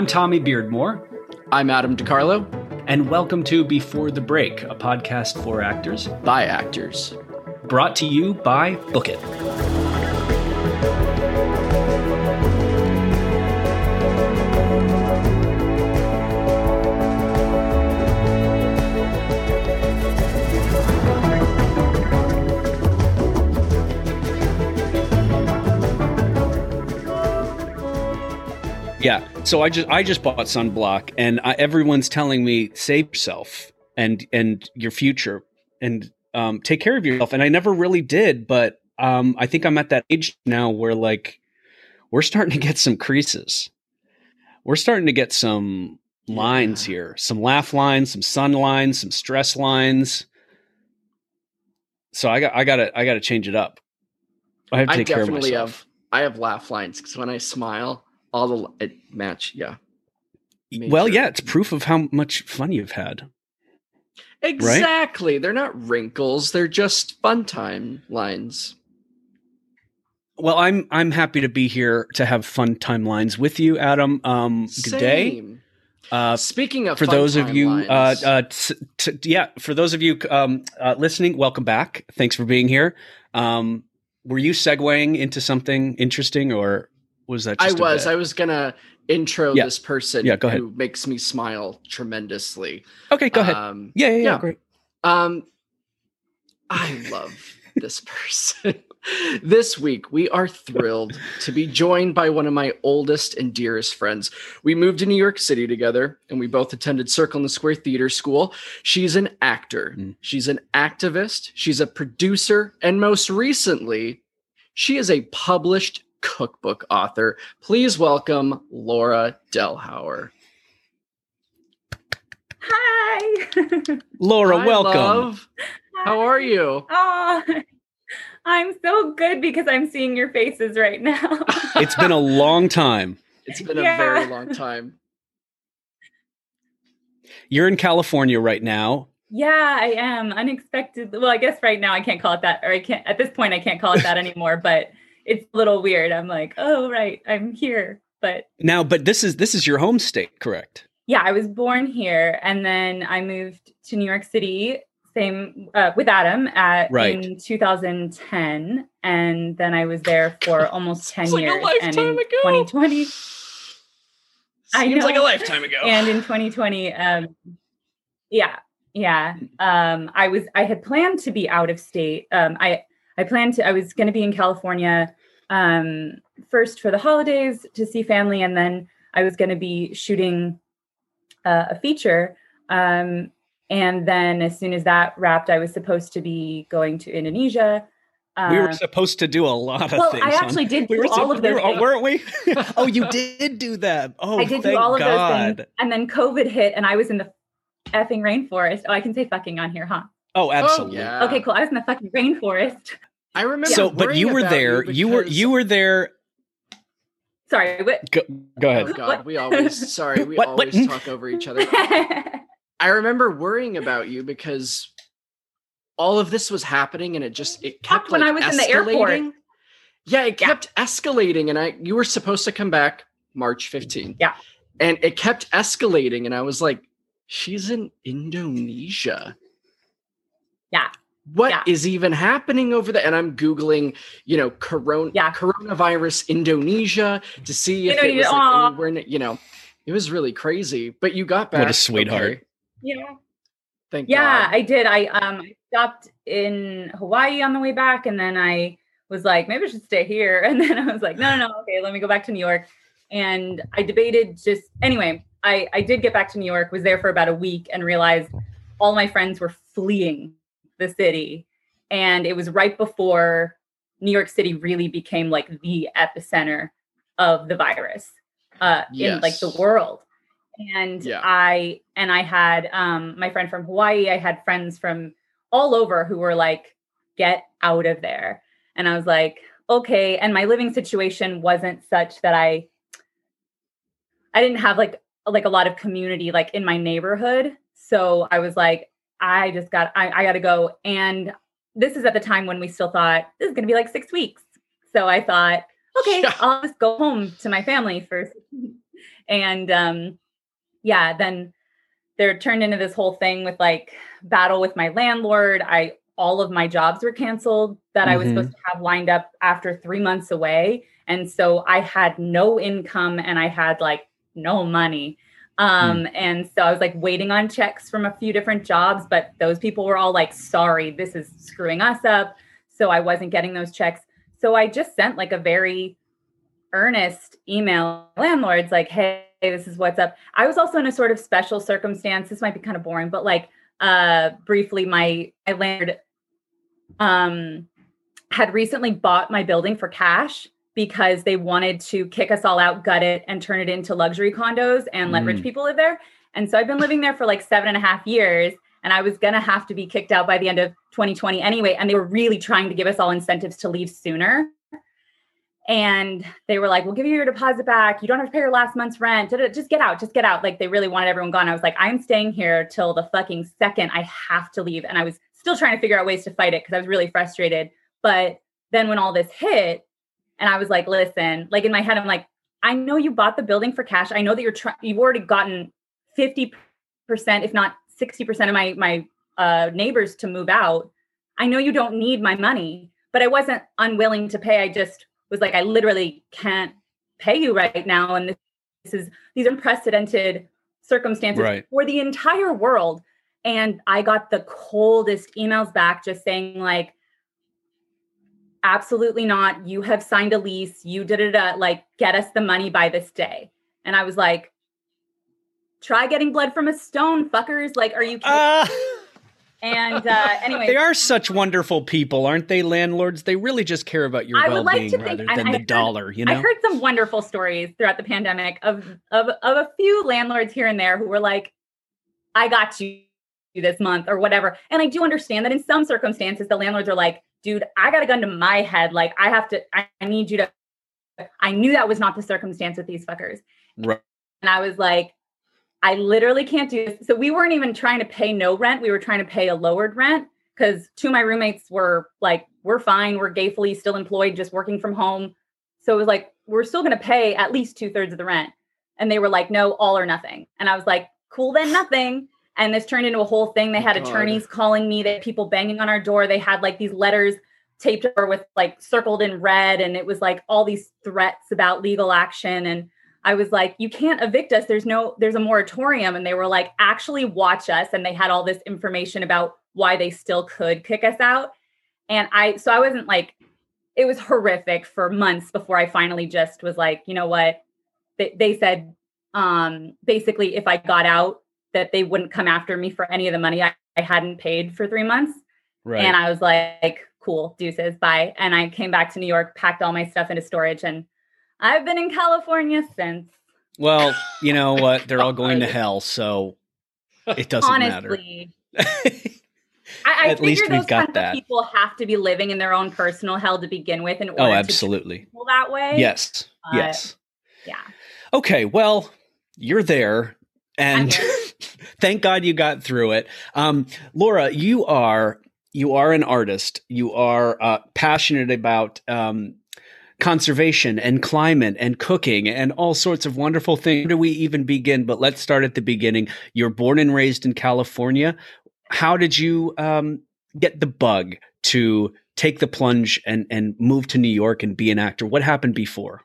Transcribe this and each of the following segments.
I'm Tommy Beardmore. I'm Adam DiCarlo. And welcome to Before the Break, a podcast for actors by actors. Brought to you by Book It. So I just I just bought sunblock, and I, everyone's telling me save yourself and and your future and um, take care of yourself. And I never really did, but um, I think I'm at that age now where like we're starting to get some creases. We're starting to get some lines Yeah. here, some laugh lines, some sun lines, some stress lines. So I got I got to I got to change it up. I have to I take care of definitely myself. have. I have laugh lines because when I smile, all the match. Yeah. Well, yeah, it's proof of how much fun you've had. Exactly. They're not wrinkles. They're just fun time lines. Well, I'm I'm happy to be here to have fun timelines with you, Adam. Um, good day. Uh, Speaking of for fun those of you, uh, uh, t- t- yeah, for those of you um, uh, listening, welcome back. Thanks for being here. Um, were you segueing into something interesting, or was that? I was. I was gonna intro Yeah. this person Yeah, go ahead. who makes me smile tremendously. okay, go ahead. Um, Yeah, yeah, yeah, yeah. great. Um, I love this person. this week, we are thrilled to be joined by one of my oldest and dearest friends. We moved to New York City together, and we both attended Circle in the Square Theater School. She's an actor, Mm. she's an activist, she's a producer, and most recently, she is a published cookbook author. Please welcome Laura Delhauer. Hi. Laura, Hi, welcome. love. How are you? Oh, I'm so good because I'm seeing your faces right now. It's been a long time. It's been a very long time. You're in California right now. yeah, I am unexpected. Well, I guess right now I can't call it that, or I can't at this point I can't call it that anymore. But it's a little weird. I'm like, oh right, I'm here. But Now, but this is this is your home state, correct? yeah, I was born here, and then I moved to New York City. Same uh, with Adam at Right. in 2010, and then I was there for almost 10 It's like a years. and lifetime in ago. 2020, I Seems like a lifetime ago. and in 2020 um yeah yeah um i was i had planned to be out of state um i i planned to i was going to be in california um first for the holidays to see family and then i was going to be shooting uh, a feature um and then as soon as that wrapped i was supposed to be going to indonesia we were um, supposed to do a lot of well things. i hon. actually did we do were all so- of we were- oh, things. weren't we? oh, you did do that. Oh, I did thank do all of God. those things, and then COVID hit, and I was in the effing rainforest. Oh, I can say fucking on here, huh? Oh, absolutely. yeah. Okay, cool. I was in the fucking rainforest. I remember. So, but you were there. You, were because- you were there. Sorry, what? Go, go ahead. Oh God, we always sorry. We What- what? always talk over each other. I remember worrying about you because all of this was happening, and it just it kept when like, I was in the airport. Yeah, it Yeah. kept escalating, and I you were supposed to come back March 15th. Yeah. and it kept escalating, and I was like, she's in Indonesia. Yeah. What is Yeah. even happening over there? And I'm googling, you know, corona, Yeah. coronavirus Indonesia to see if it was like, anywhere. You know, it was really crazy. But you got back. What a sweetheart. okay. yeah. Thank you. Yeah, God. I did. I um stopped in Hawaii on the way back, and then I was like, maybe I should stay here. And then I was like, no, no, no. Okay, let me go back to New York. And I debated just anyway. I I did get back to New York. Was there for about a week, and realized all my friends were fleeing the city, and it was right before New York City really became like the epicenter of the virus uh, in like the world. And Yeah. I and I had um, my friend from Hawaii. I had friends from all over who were like, "Get out of there!" And I was like, "Okay." And my living situation wasn't such that I I didn't have like like a lot of community like in my neighborhood. So I was like, I just got I, I gotta go. And this is at the time when we still thought this is gonna be like six weeks. So I thought, okay, Yeah. I'll just go home to my family first. and um, yeah, then they're turned into this whole thing with like battle with my landlord. I all of my jobs were canceled that mm-hmm. I was supposed mm-hmm. to have lined up after three months away. And so I had no income and I had like no money. Um, mm. And so I was like waiting on checks from a few different jobs, but those people were all like, sorry, this is screwing us up. So I wasn't getting those checks. So I just sent like a very earnest email landlords like, hey, this is what's up. I was also in a sort of special circumstance. This might be kind of boring, but like uh briefly, my my landlord um had recently bought my building for cash because they wanted to kick us all out, gut it, and turn it into luxury condos and let mm. rich people live there. And so I've been living there for like seven and a half years. And I was going to have to be kicked out by the end of 2020 anyway. And they were really trying to give us all incentives to leave sooner. And they were like, we'll give you your deposit back. You don't have to pay your last month's rent. Just get out. Just get out. Like they really wanted everyone gone. I was like, I'm staying here till the fucking second I have to leave. And I was still trying to figure out ways to fight it because I was really frustrated. But then when all this hit, and I was like, listen, like in my head, I'm like, I know you bought the building for cash. I know that you're trying, you've already gotten 50%, if not 60% of my, my uh, neighbors to move out. I know you don't need my money, but I wasn't unwilling to pay. I just was like, I literally can't pay you right now. And this, this is, these unprecedented circumstances right. for the entire world. And I got the coldest emails back just saying, like, absolutely not. You have signed a lease. You did it. Like, get us the money by this day. And I was like, try getting blood from a stone, fuckers. Like, are you kidding? Uh, and uh, anyway, they are such wonderful people, aren't they? Landlords. They really just care about your well-being like rather think, than the heard, dollar. You know, I heard some wonderful stories throughout the pandemic of of of a few landlords here and there who were like, "I got you this month" or whatever. And I do understand that in some circumstances, the landlords are like, dude, I got a gun to my head. Like, I have to, I, I need you to. I knew that was not the circumstance with these fuckers. Right. And I was like, I literally can't do this. So we weren't even trying to pay no rent. We were trying to pay a lowered rent because two of my roommates were like, we're fine. We're gainfully still employed, just working from home. So it was like, we're still going to pay at least two thirds of the rent. And they were like, no, all or nothing. And I was like, cool, then nothing and this turned into a whole thing. They had God. attorneys calling me, they had people banging on our door. They had like these letters taped over with like circled in red, and it was like all these threats about legal action. And I was like, you can't evict us. There's no, there's a moratorium. And they were like, actually watch us. And they had all this information about why they still could kick us out. And I, so I wasn't like, it was horrific for months before I finally just was like, you know what? They, they said, um, basically, if I got out, that they wouldn't come after me for any of the money I, I hadn't paid for three months. Right. And I was like, cool, deuces, bye. And I came back to New York, packed all my stuff into storage, and I've been in California since. Well, you know what? They're all going to hell, so it doesn't Honestly, matter. I, I At least we've got that. People have to be living in their own personal hell to begin with, in oh, order oh, absolutely. to that way. Yes, uh, yes, yeah. Okay, well, you're there, and thank God you got through it. Um, Laura, you are you are an artist. You are uh, passionate about um, conservation and climate and cooking and all sorts of wonderful things. Where do we even begin? But let's start at the beginning. You're born and raised in California. How did you um, get the bug to take the plunge and and move to New York and be an actor? What happened before?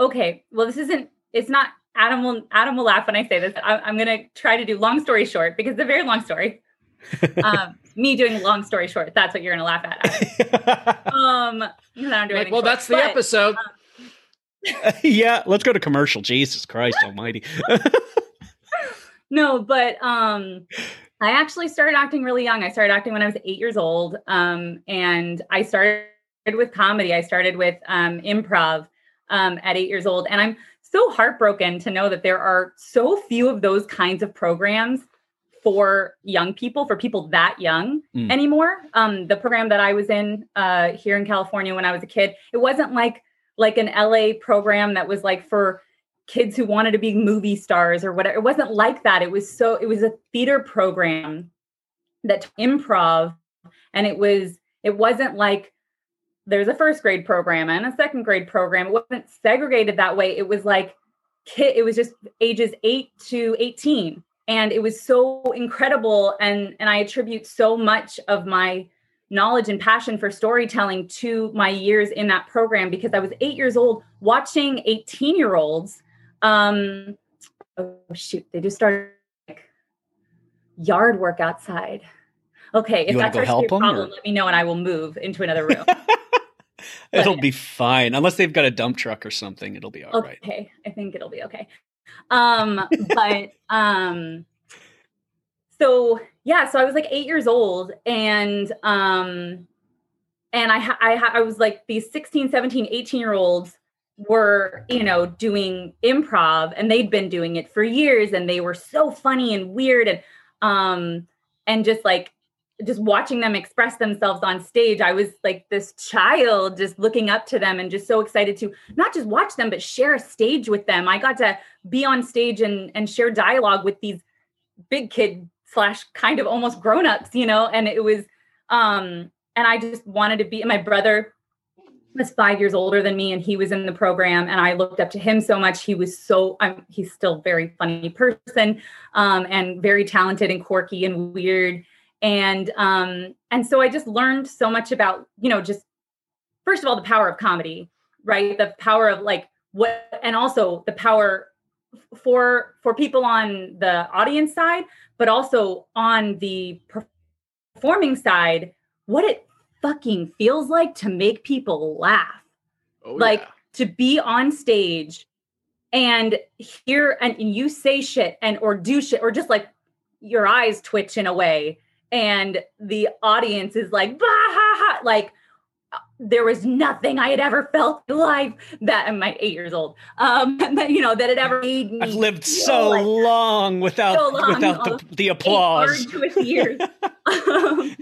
Okay, well, this isn't. It's not Adam will Adam will laugh when I say this. I, am going to try to do long story short because it's a very long story. um, me doing long story short. That's what you're going to laugh at. um, like, well, short. that's the but, episode. Um, yeah, let's go to commercial. Jesus Christ Almighty. no, but um, I actually started acting really young. I started acting when I was eight years old, um, and I started with comedy. I started with um, improv um, at eight years old, and I'm so heartbroken to know that there are so few of those kinds of programs for young people, for people that young mm. anymore. Um, the program that I was in uh, here in California when I was a kid, it wasn't like like an LA program that was like for kids who wanted to be movie stars or whatever. It wasn't like that. It was so it was a theater program that improv, and it was it wasn't like there's a first grade program and a second grade program. It wasn't segregated that way. It was like kid it was just ages 8 to 18 and it was so incredible and and I attribute so much of my knowledge and passion for storytelling to my years in that program because I was 8 years old watching 18 year olds um oh shoot they just started like yard work outside okay if You that's our help them, problem or- let me know and I will move into another room It'll be fine unless they've got a dump truck or something. It'll be all right. okay i think it'll be okay um but um so yeah so i was like eight years old and um and i ha- i, ha- I was like these 16 17 18 year olds were you know doing improv and they'd been doing it for years and they were so funny and weird and um and just like just watching them express themselves on stage i was like this child just looking up to them and just so excited to not just watch them but share a stage with them. I got to be on stage and and share dialogue with these big kid slash kind of almost grown-ups you know and it was um and i just wanted to be my brother was five years older than me and he was in the program and i looked up to him so much. He was so I'm, he's still very funny person um, and very talented and quirky and weird and um and so i just learned so much about you know just first of all the power of comedy right the power of like what and also the power for for people on the audience side but also on the performing side what it fucking feels like to make people laugh Oh, like yeah. to be on stage and hear and you say shit and or do shit or just like your eyes twitch in a way and the audience is like bah, ha, ha, like uh, there was nothing I had ever felt in life that I'm my eight years old. Um, that you know that had ever made me. I've lived so like long without so long, without the, the applause. arduous years. Um,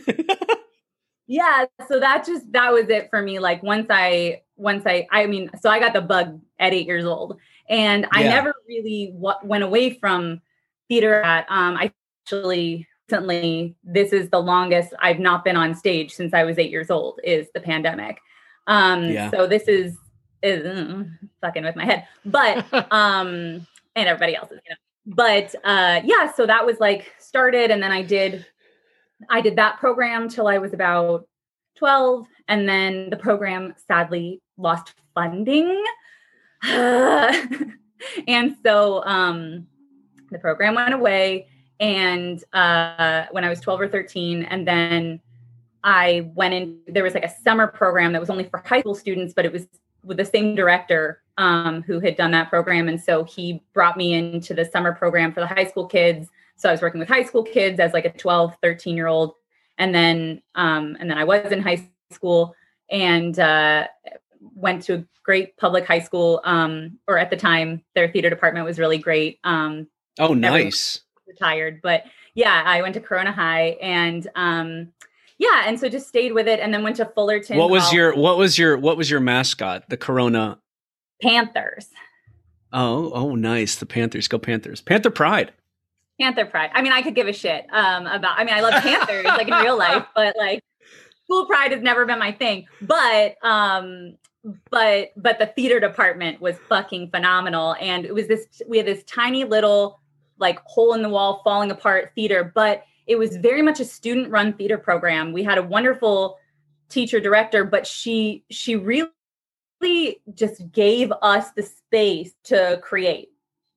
yeah, so that just that was it for me. Like once I once I I mean, so I got the bug at eight years old, and I Yeah. never really w- went away from theater. At um, I actually recently this is the longest I've not been on stage since I was eight years old. Is the pandemic. Um, Yeah. so this is is mm, fucking with my head, but um and everybody else's you know but uh yeah so that was like started and then i did i did that program till i was about 12 and then the program sadly lost funding and so um the program went away and uh when i was 12 or 13 and then i went in there was like a summer program that was only for high school students but it was with the same director um, who had done that program. And so he brought me into the summer program for the high school kids. So I was working with high school kids as like a 12, 13 year old. And then, um, and then I was in high school and uh, went to a great public high school. Um, or at the time, their theater department was really great. Um, Oh, Everyone- nice. Retired, but yeah, I went to Corona High and um, yeah, and so just stayed with it, and then went to Fullerton. What was College. your what was your what was your mascot? The Corona. Panthers? Oh, oh, nice. The Panthers. Go Panthers. Panther Pride. Panther pride. I mean, I could give a shit um, about. I mean, I love Panthers like in real life, but like school pride has never been my thing. But um, but but the theater department was fucking phenomenal, and it was this. We had this tiny little like hole in the wall, falling apart theater, but it was very much a student run theater program. We had a wonderful teacher director, but she she really just gave us the space to create.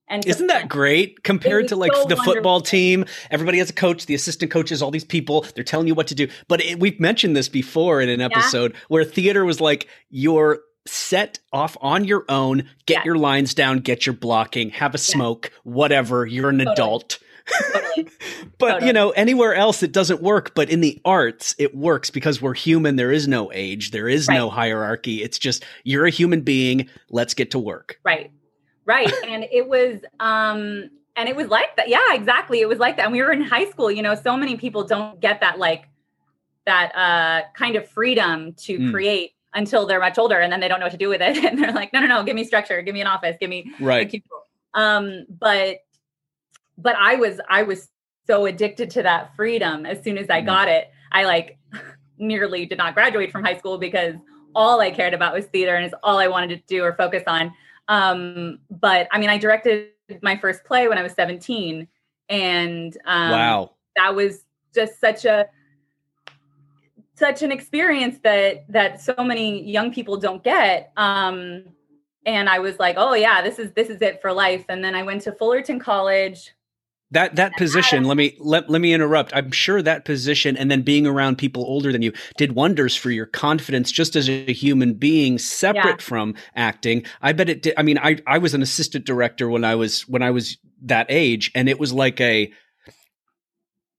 And Isn't that great compared to like so the football team? Everybody has a coach, the assistant coaches, all these people, they're telling you what to do. But it, we've mentioned this before in an episode where theater was like you're set off on your own, get Yes. your lines down, get your blocking, have a smoke, whatever. You're an Totally. adult. Totally. But Totally. you know, anywhere else it doesn't work. But in the arts, it works because we're human. There is no age, there is no hierarchy. It's just you're a human being. Let's get to work. Right. Right. and it was um and it was like that. Yeah, exactly. It was like that. And we were in high school, you know, so many people don't get that like that uh kind of freedom to Mm. create until they're much older and then they don't know what to do with it. And they're like, no, no, no, give me structure, give me an office, give me Right. cubicle. Um, but but I was I was so addicted to that freedom as soon as I Mm. got it. I like nearly did not graduate from high school because all I cared about was theater and it's all I wanted to do or focus on. Um, but I mean, I directed my first play when I was 17, and um, wow, that was just such a such an experience that that so many young people don't get. Um, and I was like, oh yeah, this is this is it for life. And then I went to Fullerton College. That that position, let me let, let me interrupt. I'm sure that position and then being around people older than you did wonders for your confidence just as a human being separate yeah. from acting. I bet it did. I mean, I I was an assistant director when I was when I was that age and it was like a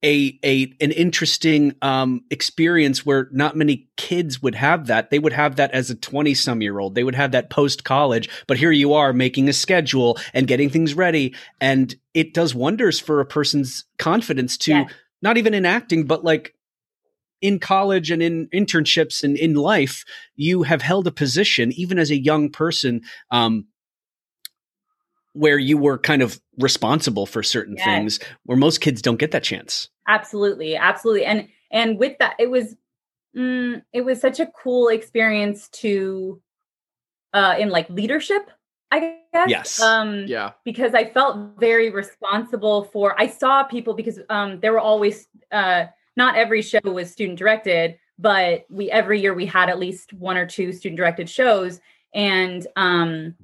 a a an interesting um, experience where not many kids would have that. They would have that as a twenty some year old. They would have that post college. But here you are making a schedule and getting things ready, and it does wonders for a person's confidence to yeah. not even in acting, but like in college and in internships and in life, you have held a position even as a young person. Um, where you were kind of responsible for certain yes. things where most kids don't get that chance. Absolutely absolutely and and with that it was mm, it was such a cool experience to uh in like leadership i guess? Yes. Um yeah. because i felt very responsible for i saw people because um there were always uh not every show was student directed but we every year we had at least one or two student directed shows and um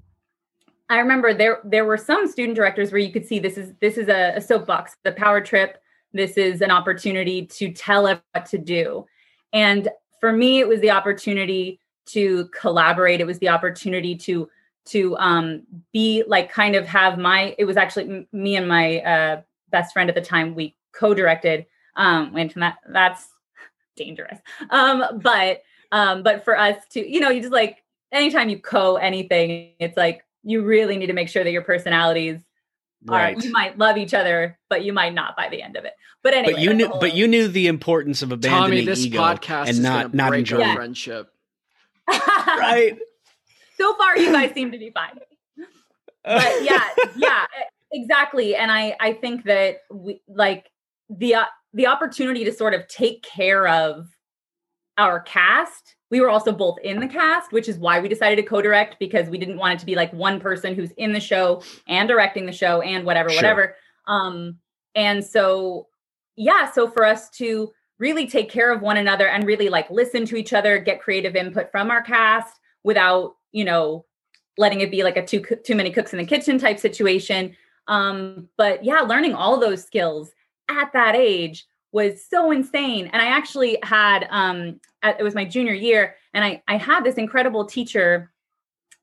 I remember there there were some student directors where you could see this is this is a, a soapbox, the power trip. This is an opportunity to tell what to do. And for me, it was the opportunity to collaborate. It was the opportunity to to um, be like kind of have my. It was actually me and my uh, best friend at the time. We co-directed. Um, and that that's dangerous. Um, but um, but for us to, you know, you just like anytime you co anything, it's like you really need to make sure that your personalities right. are you might love each other, but you might not by the end of it. But anyway, but you knew, but you knew the importance of abandoning Tommy, this ego podcast and not not enjoying yeah. friendship. right. So far, you guys seem to be fine. But yeah, yeah, exactly. And I I think that we like the uh, the opportunity to sort of take care of our cast we were also both in the cast, which is why we decided to co-direct because we didn't want it to be like one person who's in the show and directing the show and whatever, sure. whatever. Um, and so yeah, so for us to really take care of one another and really like listen to each other, get creative input from our cast without, you know, letting it be like a too too many cooks in the kitchen type situation. Um, but yeah, learning all those skills at that age was so insane. And I actually had um it was my junior year, and I I had this incredible teacher,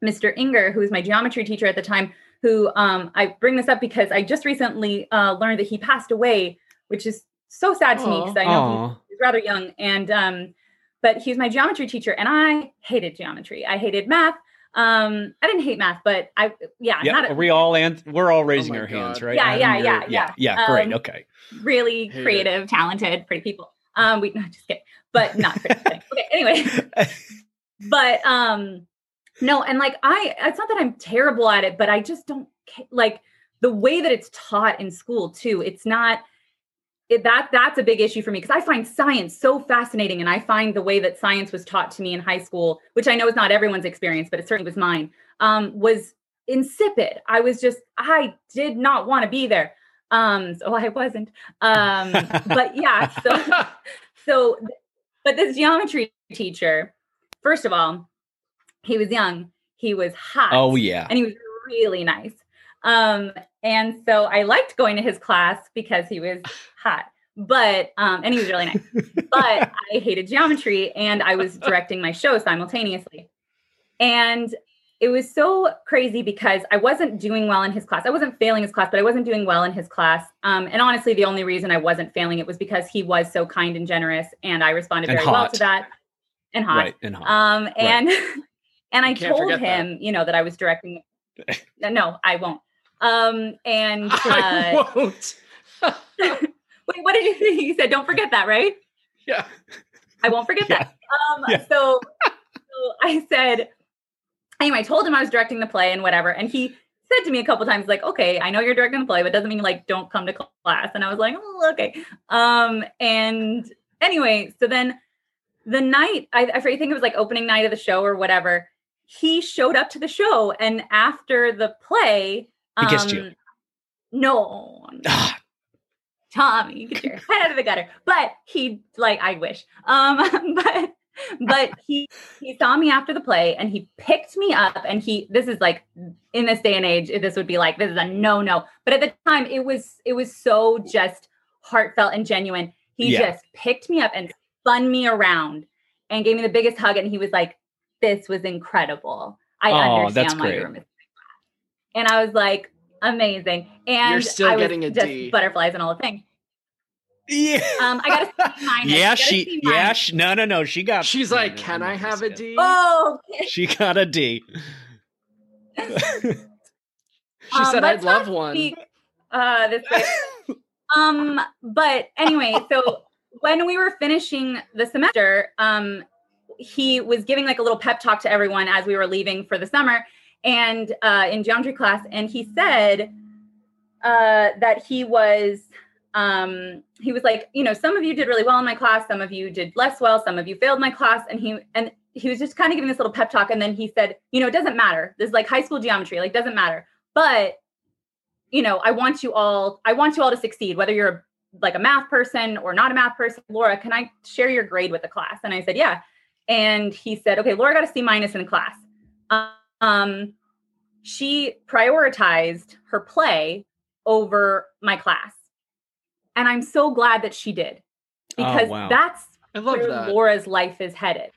Mr. Inger, who was my geometry teacher at the time. Who um I bring this up because I just recently uh, learned that he passed away, which is so sad to Aww. me because I know Aww. he was rather young. And um, but he was my geometry teacher, and I hated geometry. I hated math. Um, I didn't hate math, but I yeah. Yeah, not a, we all and we're all raising oh our God. hands, right? Yeah, yeah, yeah, yeah, yeah. Great. Um, okay. Really creative, talented, pretty people. Um, we no, just kidding, but not okay, anyway. but um, no, and like I, it's not that I'm terrible at it, but I just don't like the way that it's taught in school too. It's not it, that that's a big issue for me because I find science so fascinating, and I find the way that science was taught to me in high school, which I know is not everyone's experience, but it certainly was mine, um, was insipid. I was just I did not want to be there, um, so I wasn't. Um, but yeah, so so, but this geometry teacher, first of all, he was young, he was hot. Oh yeah, and he was really nice. Um, and so I liked going to his class because he was hot. But um, and he was really nice. but I hated geometry and I was directing my show simultaneously. And it was so crazy because I wasn't doing well in his class. I wasn't failing his class, but I wasn't doing well in his class. Um, and honestly, the only reason I wasn't failing it was because he was so kind and generous, and I responded and very hot. well to that. And hot, right, and hot. Um, and right. and I told him, that. you know, that I was directing. no, I won't. Um, and uh, I won't. wait, what did you think? You said, don't forget that, right? Yeah. I won't forget yeah. that. Um, yeah. so, so I said, anyway, I told him I was directing the play and whatever. And he said to me a couple times, like, okay, I know you're directing the play, but doesn't mean like don't come to class. And I was like, oh, okay. Um, and anyway, so then the night, I, I think it was like opening night of the show or whatever he showed up to the show, and after the play, He kissed you. um, No, Ah, Tommy, get your head out of the gutter. But he like I wish. Um, but but he he saw me after the play and he picked me up and he this is like in this day and age this would be like this is a no no but at the time it was it was so just heartfelt and genuine he Yeah. just picked me up and spun me around and gave me the biggest hug and he was like this was incredible i Aw, that's understand why great. you were missing class." and i was like amazing and You're still I was getting a just D. butterflies and all the things yeah. um, I got a C minus. yeah, Got a she. C Yeah, she, no, no, no. She got. She's like, no, "Can I'm I not have a gonna say D?" Oh, it. She got a D. She um, said, "I'd love one." speak, uh, this way. um, but anyway, so when we were finishing the semester, um, he was giving like a little pep talk to everyone as we were leaving for the summer, and uh, in geometry class, and he said uh, that he was um he was like you know some of you did really well in my class some of you did less well some of you failed my class. And he and he was just kind of giving this little pep talk. And then he said you know it doesn't matter. This is like high school geometry like doesn't matter. But you know i want you all i want you all to succeed whether you're like a math person or not a math person. Laura can i share your grade with the class? And i said yeah. And he said okay laura got a c minus in class. Um she prioritized her play over my class and i'm so glad that she did oh, because wow. that's I love where that. Laura's life is headed.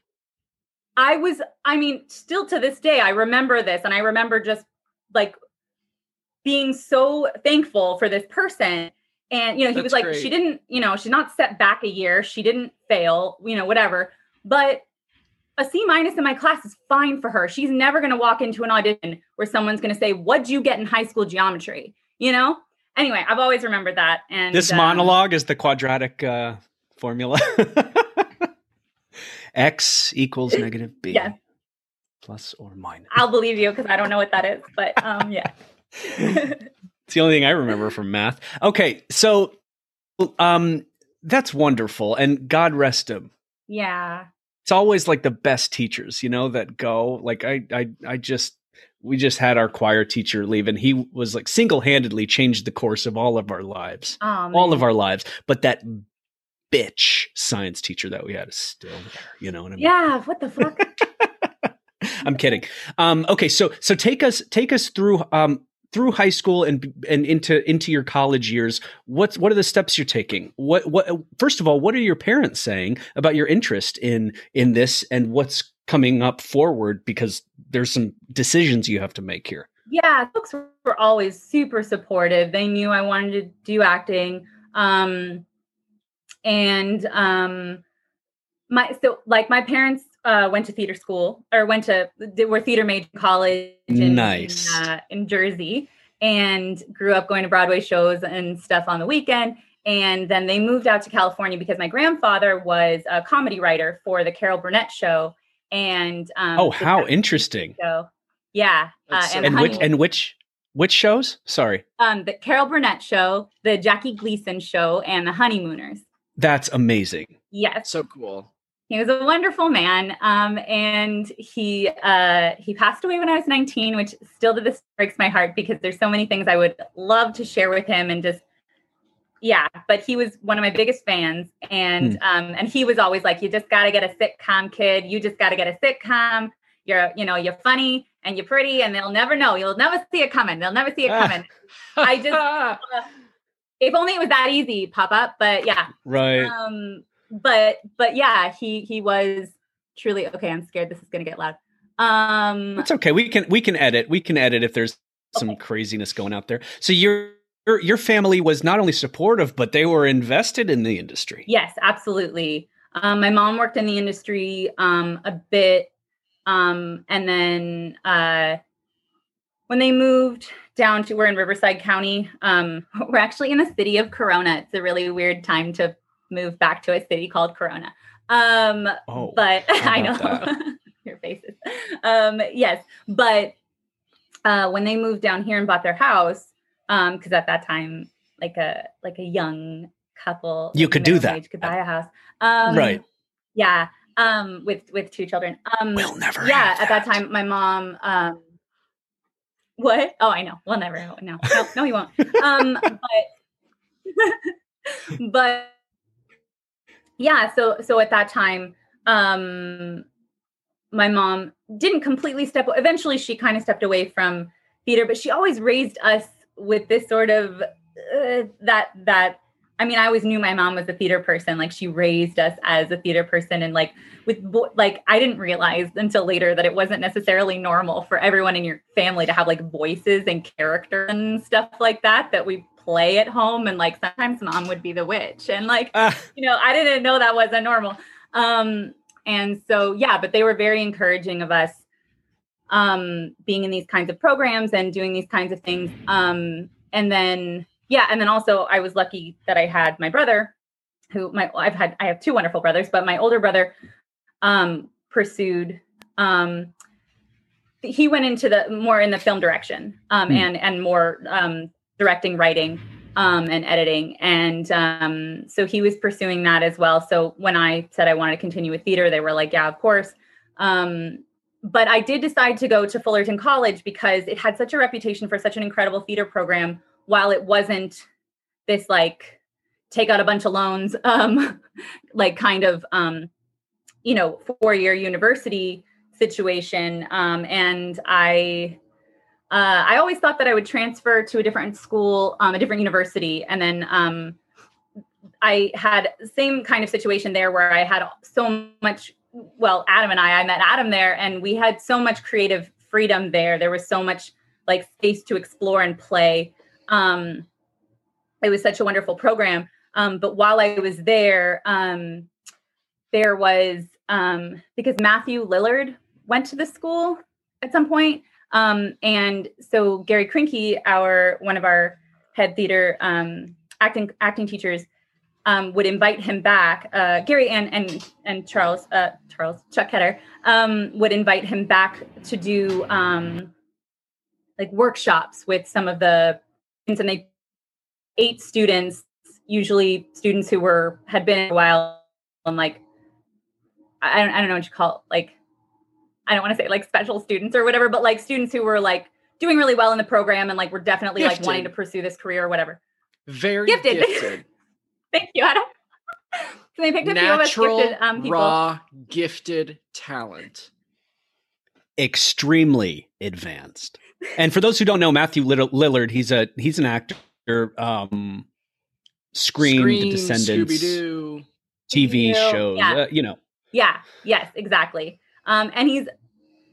I was, I mean, still to this day, I remember this and I remember just like being so thankful for this person. And, you know, he That's was like, great. she didn't, you know, she's not set back a year. She didn't fail, you know, whatever. But a C minus in my class is fine for her. She's never going to walk into an audition where someone's going to say, What'd you get in high school geometry? You know? Anyway, I've always remembered that. And This um, monologue is the quadratic uh, formula. X equals negative B. Yes. Plus or minus. I'll believe you because I don't know what that is. But um, yeah. It's the only thing I remember from math. Okay, so um that's wonderful and God rest him. yeah. It's always like the best teachers, you know, that go. Like I I I just we just had our choir teacher leave and he was like single-handedly changed the course of all of our lives. Um, All of our lives. But that bitch science teacher that we had is still there, you know what I mean? Yeah. What the fuck? I'm kidding. Um, okay, so so take us take us through um, through high school and and into into your college years. What's what are the steps you're taking? What what first of all, what are your parents saying about your interest in in this and what's coming up forward? Because there's some decisions you have to make here. yeah, folks were always super supportive. They knew I wanted to do acting. Um, and um, my so like my parents uh, went to theater school or went to were theater major in college in, Nice. in, uh, in Jersey and grew up going to Broadway shows and stuff on the weekend. And then they moved out to California because my grandfather was a comedy writer for the Carol Burnett show. And um, oh, how interesting! show. Yeah, uh, so and, And which and which which shows? Sorry, um, the Carol Burnett show, the Jackie Gleason show, and the Honeymooners. that's amazing. Yes, So cool. he was a wonderful man, um, and he uh, he passed away when I was 19, which still to this breaks my heart because there's so many things I would love to share with him and just yeah. But he was one of my biggest fans, and um, and he was always like, "You just got to get a sitcom, kid. You just got to get a sitcom. You're you know you're funny and you're pretty, and they'll never know. You'll never see it coming. They'll never see it Ah. coming." I just- if only it was that easy, pop up. But yeah, Right. um but but yeah he he was truly okay i'm scared this is gonna get loud um It's okay. We can we can edit. We can edit if there's some Okay. craziness going out there. So your your your family was not only supportive, but they were invested in the industry. yes absolutely um my mom worked in the industry um a bit um and then uh when they moved down to we're in riverside county um we're actually in the city of corona it's a really weird time to move back to a city called corona um Oh, but I know your faces. Um, yes, but uh, when they moved down here and bought their house, because at that time, like a like a young couple, You like could do that. age could buy a house. Um, Right. Yeah. um, with with two children. Um, We'll never. yeah, at that time, my mom. Um, what? Oh, I know. We'll never. No, no, no, he won't. Um, but but yeah. So so at that time, um, my mom didn't completely step. Eventually, she kind of stepped away from theater, but she always raised us with this sort of uh, that that. I mean, I always knew my mom was a theater person. Like she raised us as a theater person, and like with like I didn't realize until later that it wasn't necessarily normal for everyone in your family to have like voices and character and stuff like that that we play at home. And like sometimes mom would be the witch, and like Ah, you know, I didn't know that wasn't normal. Um, and so, yeah, but they were very encouraging of us um, being in these kinds of programs and doing these kinds of things. Um, and then, yeah, and then also I was lucky that I had my brother, who my I've had I have two wonderful brothers, but my older brother um, pursued. Um, he went into the more in the film direction um, Hmm. and and more um, directing, writing um, and editing. And um, so he was pursuing that as well. So when I said I wanted to continue with theater, they were like, yeah, of course. Um, but I did decide to go to Fullerton College because it had such a reputation for such an incredible theater program, while it wasn't this like take out a bunch of loans, um, like kind of, um, you know, four year university situation. Um, and I, uh, I always thought that I would transfer to a different school, um, a different university, and then um, I had same kind of situation there where I had so much. Well, Adam and I, I met Adam there, and we had so much creative freedom there. There was so much like space to explore and play. Um, it was such a wonderful program. Um, but while I was there, um, there was um, because Matthew Lillard went to the school at some point. Um, and so Gary Krinke, our one of our head theater um, acting acting teachers, um, would invite him back. Uh, Gary and and and Charles uh, Charles Chuck Ketter um, would invite him back to do um, like workshops with some of the and they eight students, usually students who were had been a while and like I don't I don't know what you call it, like I don't want to say like special students or whatever, but like students who were like doing really well in the program and like were definitely like wanting to pursue this career or whatever. Very Gifted. gifted. Thank you, Adam. so they picked a few of us gifted um, people. raw, gifted talent. extremely advanced. And for those who don't know, Matthew Lillard, he's a he's an actor. Um, Scream, The Descendants, Scooby-Doo. TV Scooby-Doo, shows. yeah. Uh, you know, Yeah, yes, exactly. Um, and he's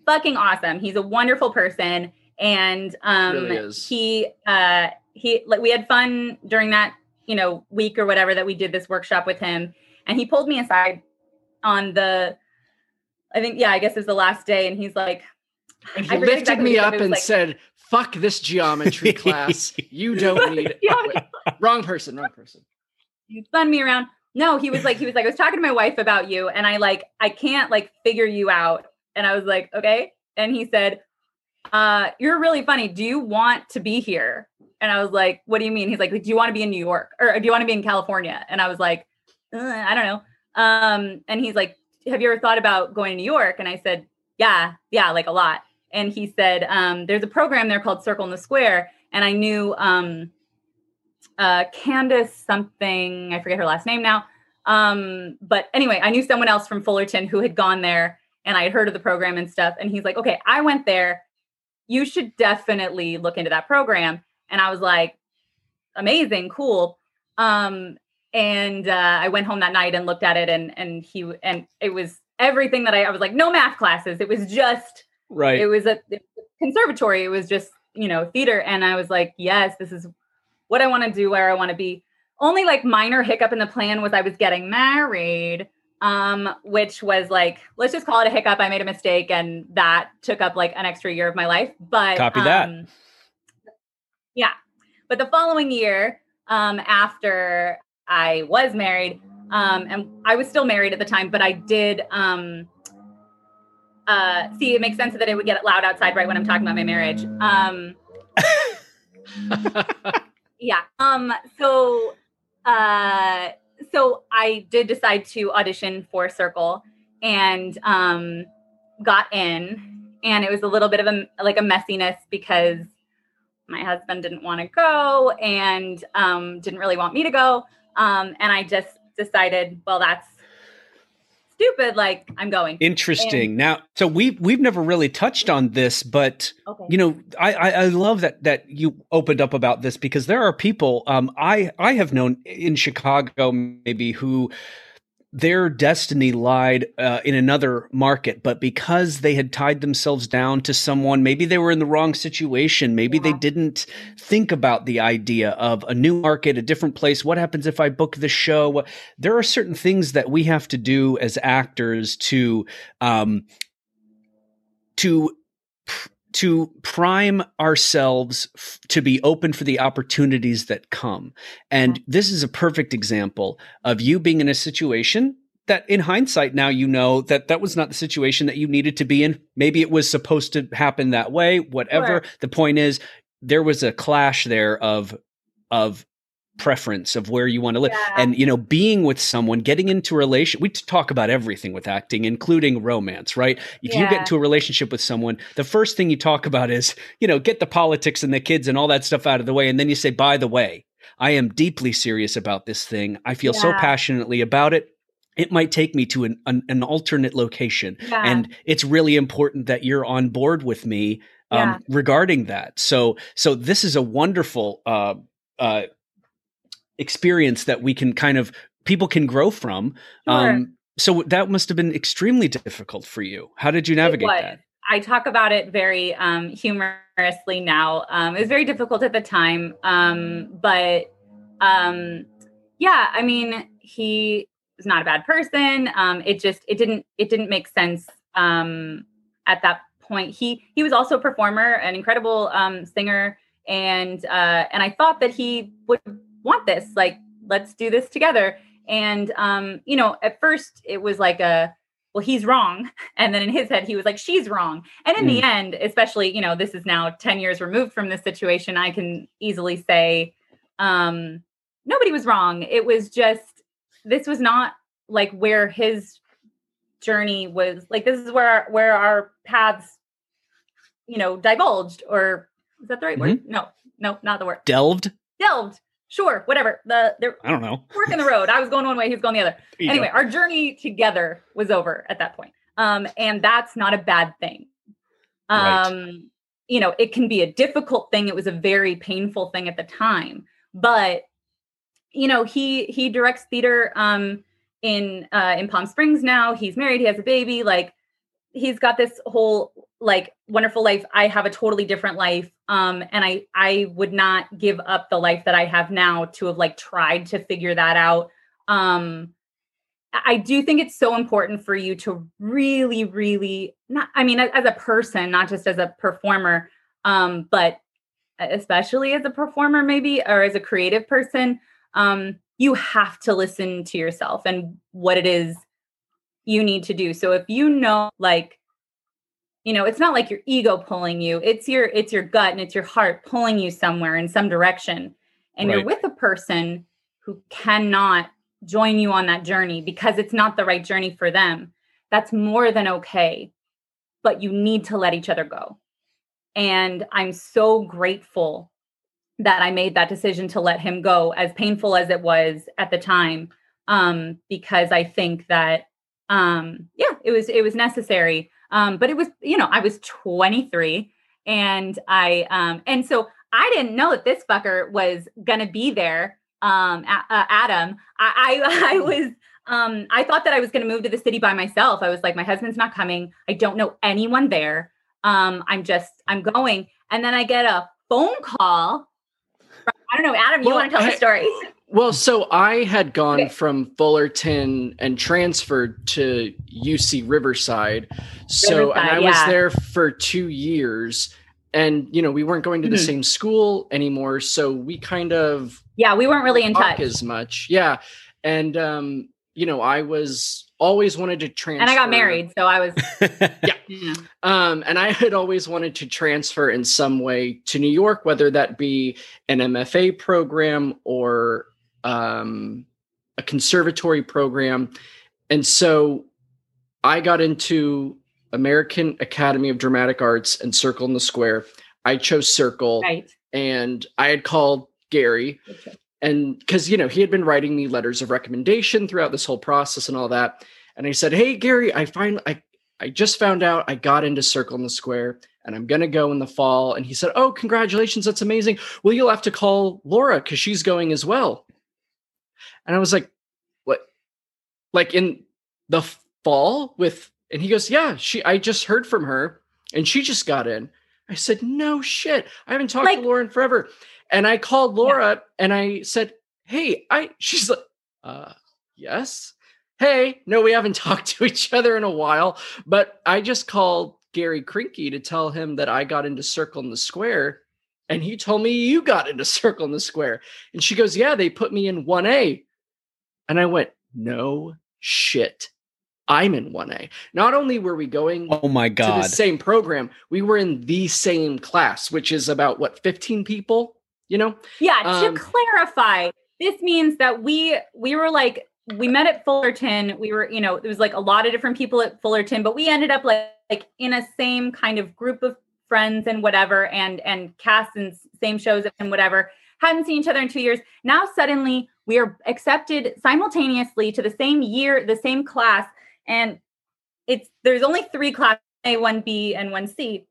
fucking awesome. He's a wonderful person. And um Really is. he uh he like we had fun during that, you know, week or whatever that we did this workshop with him. And he pulled me aside on the I think, yeah, I guess it was the last day, and he's like, And he forget lifted exactly me up said. It was and like- said, "Fuck this geometry class. You don't need it." Geometry Wait, wrong person. Wrong person. you spun me around. No, he was like, he was like, I was talking to my wife about you, and I like, I can't like figure you out. And I was like, okay. And he said, uh, you're really funny. Do you want to be here? And I was like, what do you mean? He's like, do you want to be in New York or do you want to be in California? And I was like, "Uh, I don't know. Um, and he's like, have you ever thought about going to New York? And I said, yeah, yeah, like a lot. And he said, um, there's a program there called Circle in the Square. And I knew um, uh, Candace something, I forget her last name now. Um, but anyway, I knew someone else from Fullerton who had gone there and I had heard of the program and stuff. And he's like, okay, I went there. You should definitely look into that program. And I was like, amazing, cool. Um, and uh, I went home that night and looked at it, and and he and it was everything that I, I was like, no math classes. It was just right? it was a it was conservatory. It was just you know theater, and I was like, yes, this is what I want to do, where I want to be. Only like minor hiccup in the plan was I was getting married, um, which was like let's just call it a hiccup. I made a mistake, and that took up like an extra year of my life. But Copy that. Yeah, but the following year, um, after I was married, um, and I was still married at the time, but I did. Um, uh, see, it makes sense that it would get loud outside right when I'm talking about my marriage. Um, yeah. Um, so, uh, so I did decide to audition for Circle, and um, got in, and it was a little bit of a like a messiness because my husband didn't want to go and um, didn't really want me to go, um, and I just decided, well, that's stupid. Like I'm going. Interesting. And, now, so we've we've never really touched on this, but okay. you know, I, I, I love that that you opened up about this because there are people um, I I have known in Chicago maybe who their destiny lied uh, in another market, but because they had tied themselves down to someone, maybe they were in the wrong situation. Maybe yeah. they didn't think about the idea of a new market, a different place. What happens if I book the show? There are certain things that we have to do as actors to, um, to to prime ourselves f- to be open for the opportunities that come. And mm-hmm. this is a perfect example of you being in a situation that in hindsight now you know that that was not the situation that you needed to be in. Maybe it was supposed to happen that way, whatever. The point is there was a clash there of of preference of where you want to live. Yeah. and you know being with someone getting into a relation we talk about everything with acting including romance right? If yeah. you get into a relationship with someone the first thing you talk about is you know get the politics and the kids and all that stuff out of the way and then you say by the way i am deeply serious about this thing. I feel yeah. so passionately about it. It might take me to an, an, an alternate location. And it's really important that you're on board with me um, regarding that. So so this is a wonderful uh, uh, experience that we can kind of people can grow from. Sure. Um, so that must have been extremely difficult for you. How did you navigate that? I talk about it very um, humorously now. Um, it was very difficult at the time, um, but um, yeah, I mean, he was not a bad person. Um, it just it didn't it didn't make sense um, at that point. He he was also a performer, an incredible um, singer, and uh, and I thought that he would want this like let's do this together. And um you know at first it was like a well he's wrong. And then in his head he was like she's wrong. And in mm. the end especially you know this is now 10 years removed from this situation i can easily say um nobody was wrong. It was just this was not like where his journey was like this is where our, where our paths you know divulged or is that the right mm-hmm. word no no not the word. Delved? Delved sure, whatever. The they I don't know. Work in the road. I was going one way, he's going the other. Anyway, our journey together was over at that point. Um, and that's not a bad thing. Um, right. you know, it can be a difficult thing. It was a very painful thing at the time, but you know, he he directs theater um in uh in Palm Springs now. He's married, he has a baby, like he's got this whole like wonderful life. I have a totally different life um and i i would not give up the life that i have now to have like tried to figure that out. Um i do think it's so important for you to really really not i mean as a person not just as a performer um but especially as a performer maybe or as a creative person um you have to listen to yourself and what it is you need to do. So if you know like you know it's not like your ego pulling you it's your it's your gut and it's your heart pulling you somewhere in some direction. And right. you're with a person who cannot join you on that journey because it's not the right journey for them. That's more than okay but you need to let each other go. And i'm so grateful that i made that decision to let him go as painful as it was at the time um because i think that um yeah it was it was necessary um, but it was, you know, I was 23 and I, um, and so I didn't know that this fucker was going to be there. Um, uh, Adam, I, I, I was, um, I thought that I was going to move to the city by myself. I was like, my husband's not coming. I don't know anyone there. Um, I'm just, I'm going. And then I get a phone call. I don't know, Adam, you well, want to tell I, the story? Well, so I had gone okay. from Fullerton and transferred to UC Riverside. So, Riverside, and I yeah. was there for two years. And, you know, we weren't going to mm-hmm. the same school anymore. So we kind of. Yeah, we weren't really in touch as much. Yeah. And, um, you know, I was always wanted to transfer. And I got married, so I was yeah. yeah. Um, and I had always wanted to transfer in some way to New York, whether that be an MFA program or um, a conservatory program. And so I got into American Academy of Dramatic Arts and Circle in the Square. I chose Circle, Right. and I had called Gary, and because you know he had been writing me letters of recommendation throughout this whole process and all that. And I said, "Hey, Gary, I find I I just found out I got into Circle in the Square." And I'm gonna go in the fall. And he said, Oh, congratulations, that's amazing. Well, you'll have to call Laura because she's going as well. And I was like, What? Like in the fall with and he goes, Yeah, she I just heard from her and she just got in. I said, No shit. I haven't talked Like- to Lauren forever. And I called Laura and I said, Hey, I she's like, uh yes. Hey, no, we haven't talked to each other in a while, but I just called Gary Krinky to tell him that I got into Circle in the Square. And he told me you got into Circle in the Square. And she goes, Yeah, they put me in 1A. And I went, No shit. I'm in 1A. Not only were we going Oh my God. to the same program, we were in the same class, which is about what, 15 people? You know? Yeah, Um, to clarify, this means that we we were like we met at Fullerton. We were, you know, there was like a lot of different people at Fullerton, but we ended up like like in a same kind of group of friends and whatever and and cast and same shows and whatever. Hadn't seen each other in 2 years. Now suddenly we are accepted simultaneously to the same year, the same class and it's there's only 3 classes, A, 1B and 1C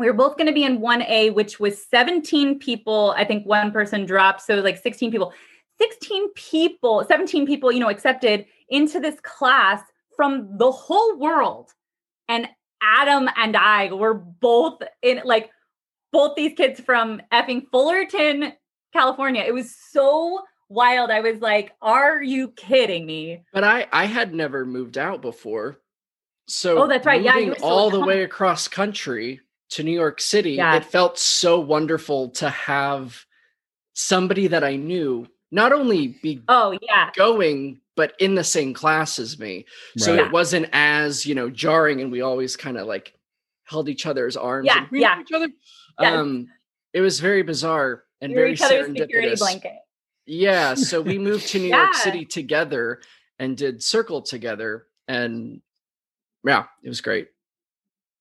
we were both going to be in 1A, which was 17 people. I think one person dropped. So like 16 people. 16 people, 17 people, you know, accepted into this class from the whole world. And Adam and I were both in like both these kids from effing Fullerton, California. It was so wild. I was like, are you kidding me? But I I had never moved out before. So Oh, that's right. Yeah, moving still all the way across country to New York City, Yeah. it felt so wonderful to have somebody that I knew not only be Oh, yeah. going but in the same class as me. So Right. it wasn't as, you know, jarring and we always kind of like held each other's arms Yeah, yeah. each other. Um it was very bizarre and We very each other's security serendipitous. blanket. Yeah, so we moved to New York City together and did Circle together and yeah, it was great.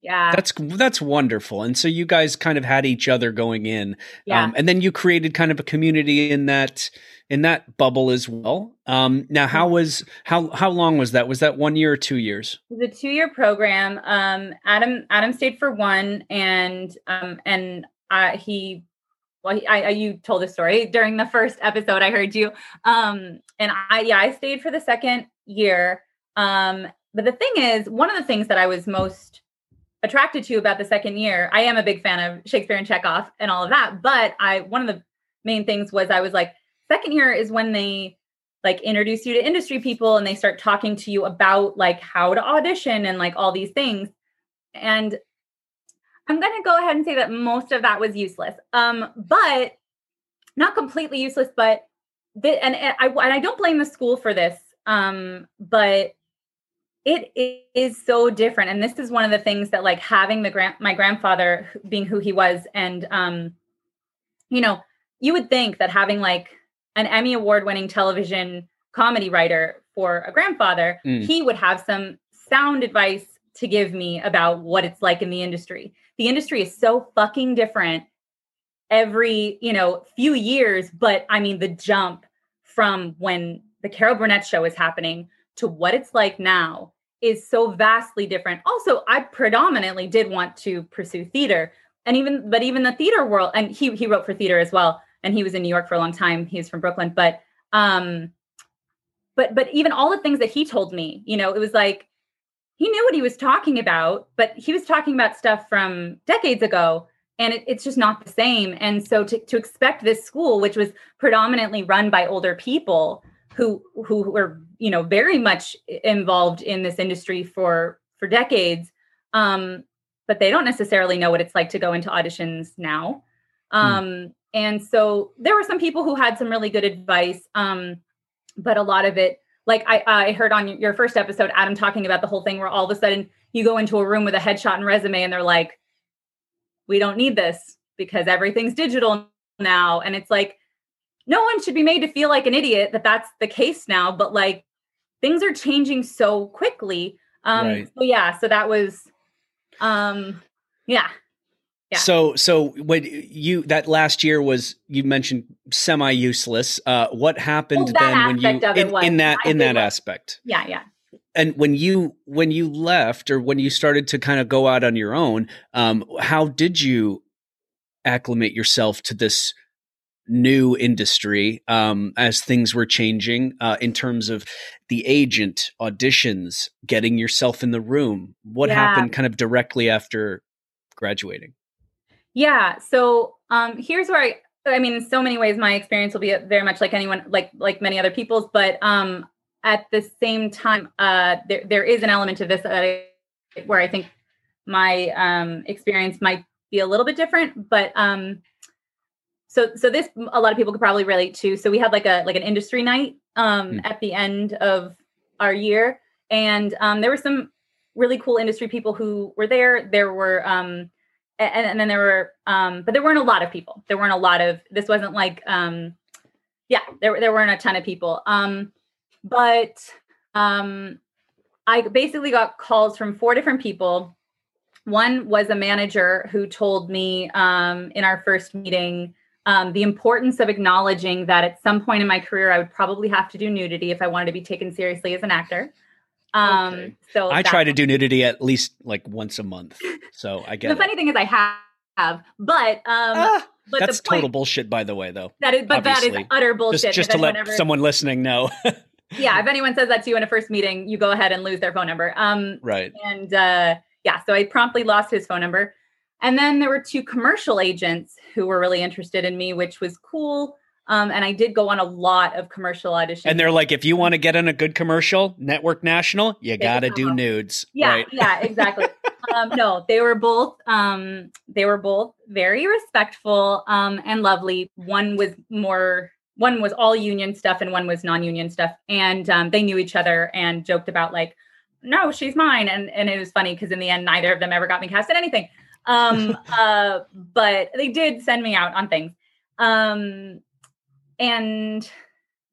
Yeah. That's that's wonderful. And so you guys kind of had each other going in. yeah. Um, and then you created kind of a community in that in that bubble as well. Um, now how Mm-hmm. was how how long was that? Was that one year or two years? It was a two-year program. Um, Adam Adam stayed for one, and um, and uh, he, well, he, I, I you told the story during the first episode. I heard you. Um, and I yeah, I stayed for the second year. Um, but the thing is, one of the things that I was most attracted to about the second year, I am a big fan of Shakespeare and Chekhov and all of that. But I one of the main things was I was like, second year is when they like introduce you to industry people and they start talking to you about like how to audition and like all these things and i'm going to go ahead and say that most of that was useless um but not completely useless but the, and, and i and i don't blame the school for this um but it is so different and this is one of the things that like having the grand my grandfather being who he was and um you know you would think that having like an Emmy award winning television comedy writer for a grandfather, Mm. he would have some sound advice to give me about what it's like in the industry. The industry is so fucking different every, you know, few years, but I mean the jump from when the Carol Burnett show is happening to what it's like now is so vastly different. Also, I predominantly did want to pursue theater. And even but even the theater world and he he wrote for theater as well and he was in New York for a long time. He's from Brooklyn, but um but but even all the things that he told me, you know, it was like he knew what he was talking about, but he was talking about stuff from decades ago and it, it's just not the same. And so to to expect this school which was predominantly run by older people who who were, you know, very much involved in this industry for for decades um but they don't necessarily know what it's like to go into auditions now. Um, And so there were some people who had some really good advice, um, but a lot of it, like I, I heard on your first episode, Adam talking about the whole thing where all of a sudden you go into a room with a headshot and resume, and they're like, "We don't need this because everything's digital now." And it's like, no one should be made to feel like an idiot that that's the case now, but like things are changing so quickly Um, Right. so yeah, so that was, um, yeah, Yeah. So so when you that last year was you mentioned semi useless. Uh, what happened Well, then when you aspect of it in, was. in that I in that aspect? yeah, yeah. And when you when you left or when you started to kind of go out on your own, um, how did you acclimate yourself to this new industry um, as things were changing uh, in terms of the agent auditions, getting yourself in the room? What Yeah. happened kind of directly after graduating? Yeah. So um here's where I I mean in so many ways my experience will be very much like anyone like like many other people's, but um at the same time uh there there is an element of this that I, where I think my um experience might be a little bit different, but um so so this a lot of people could probably relate to. So we had like a like an industry night um Hmm. at the end of our year and um there were some really cool industry people who were there. There were um and, and then there were um but there weren't a lot of people there weren't a lot of this wasn't like um yeah there, there weren't a ton of people um but um i basically got calls from four different people one was a manager who told me um in our first meeting um, the importance of acknowledging that at some point in my career i would probably have to do nudity if i wanted to be taken seriously as an actor um Okay. so I that- try to do nudity at least like once a month, so I get the it. funny thing is i have but um Ah, but that's point, total bullshit, by the way, though. That is, but that obviously. is utter bullshit. Just, just to let ever- someone listening know, yeah, if anyone says that to you in a first meeting, you go ahead and lose their phone number. Um, right? and uh, yeah, so I promptly lost his phone number. And then there were two commercial agents who were really interested in me, which was cool. Um, and I did go on a lot of commercial auditions. And they're like, if you want to get in a good commercial, network national, you got to do nudes, yeah, right? yeah, exactly. um, no, they were both um, they were both very respectful um, and lovely. One was more one was all union stuff and one was non-union stuff, and um, they knew each other and joked about like, no, she's mine, and and it was funny because in the end, neither of them ever got me cast in anything. Um, uh, but they did send me out on things. Um, and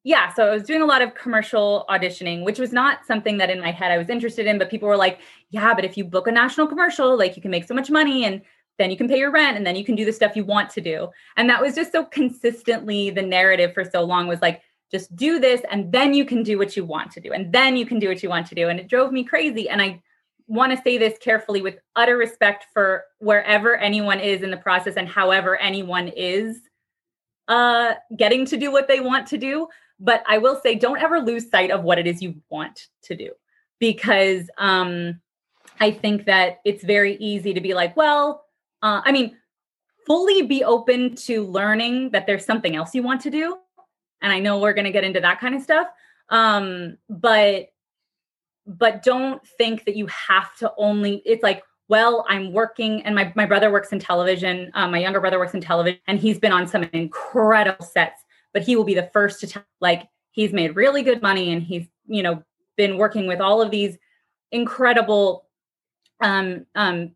yeah, so I was doing a lot of commercial auditioning, which was not something that in my head I was interested in, but people were like, yeah, but if you book a national commercial, like you can make so much money and then you can pay your rent and then you can do the stuff you want to do. And that was just so consistently the narrative for so long was like, just do this and then you can do what you want to do. And then you can do what you want to do. And it drove me crazy. And I want to say this carefully with utter respect for wherever anyone is in the process and however anyone is uh getting to do what they want to do. But i will say don't ever lose sight of what it is you want to do. Because um i think that it's very easy to be like well uh, i mean fully be open to learning that there's something else you want to do. And i know we're going to get into that kind of stuff. Um but but don't think that you have to only it's like well i'm working and my, my brother works in television um, my younger brother works in television and he's been on some incredible sets but he will be the first to tell like he's made really good money and he's you know been working with all of these incredible um um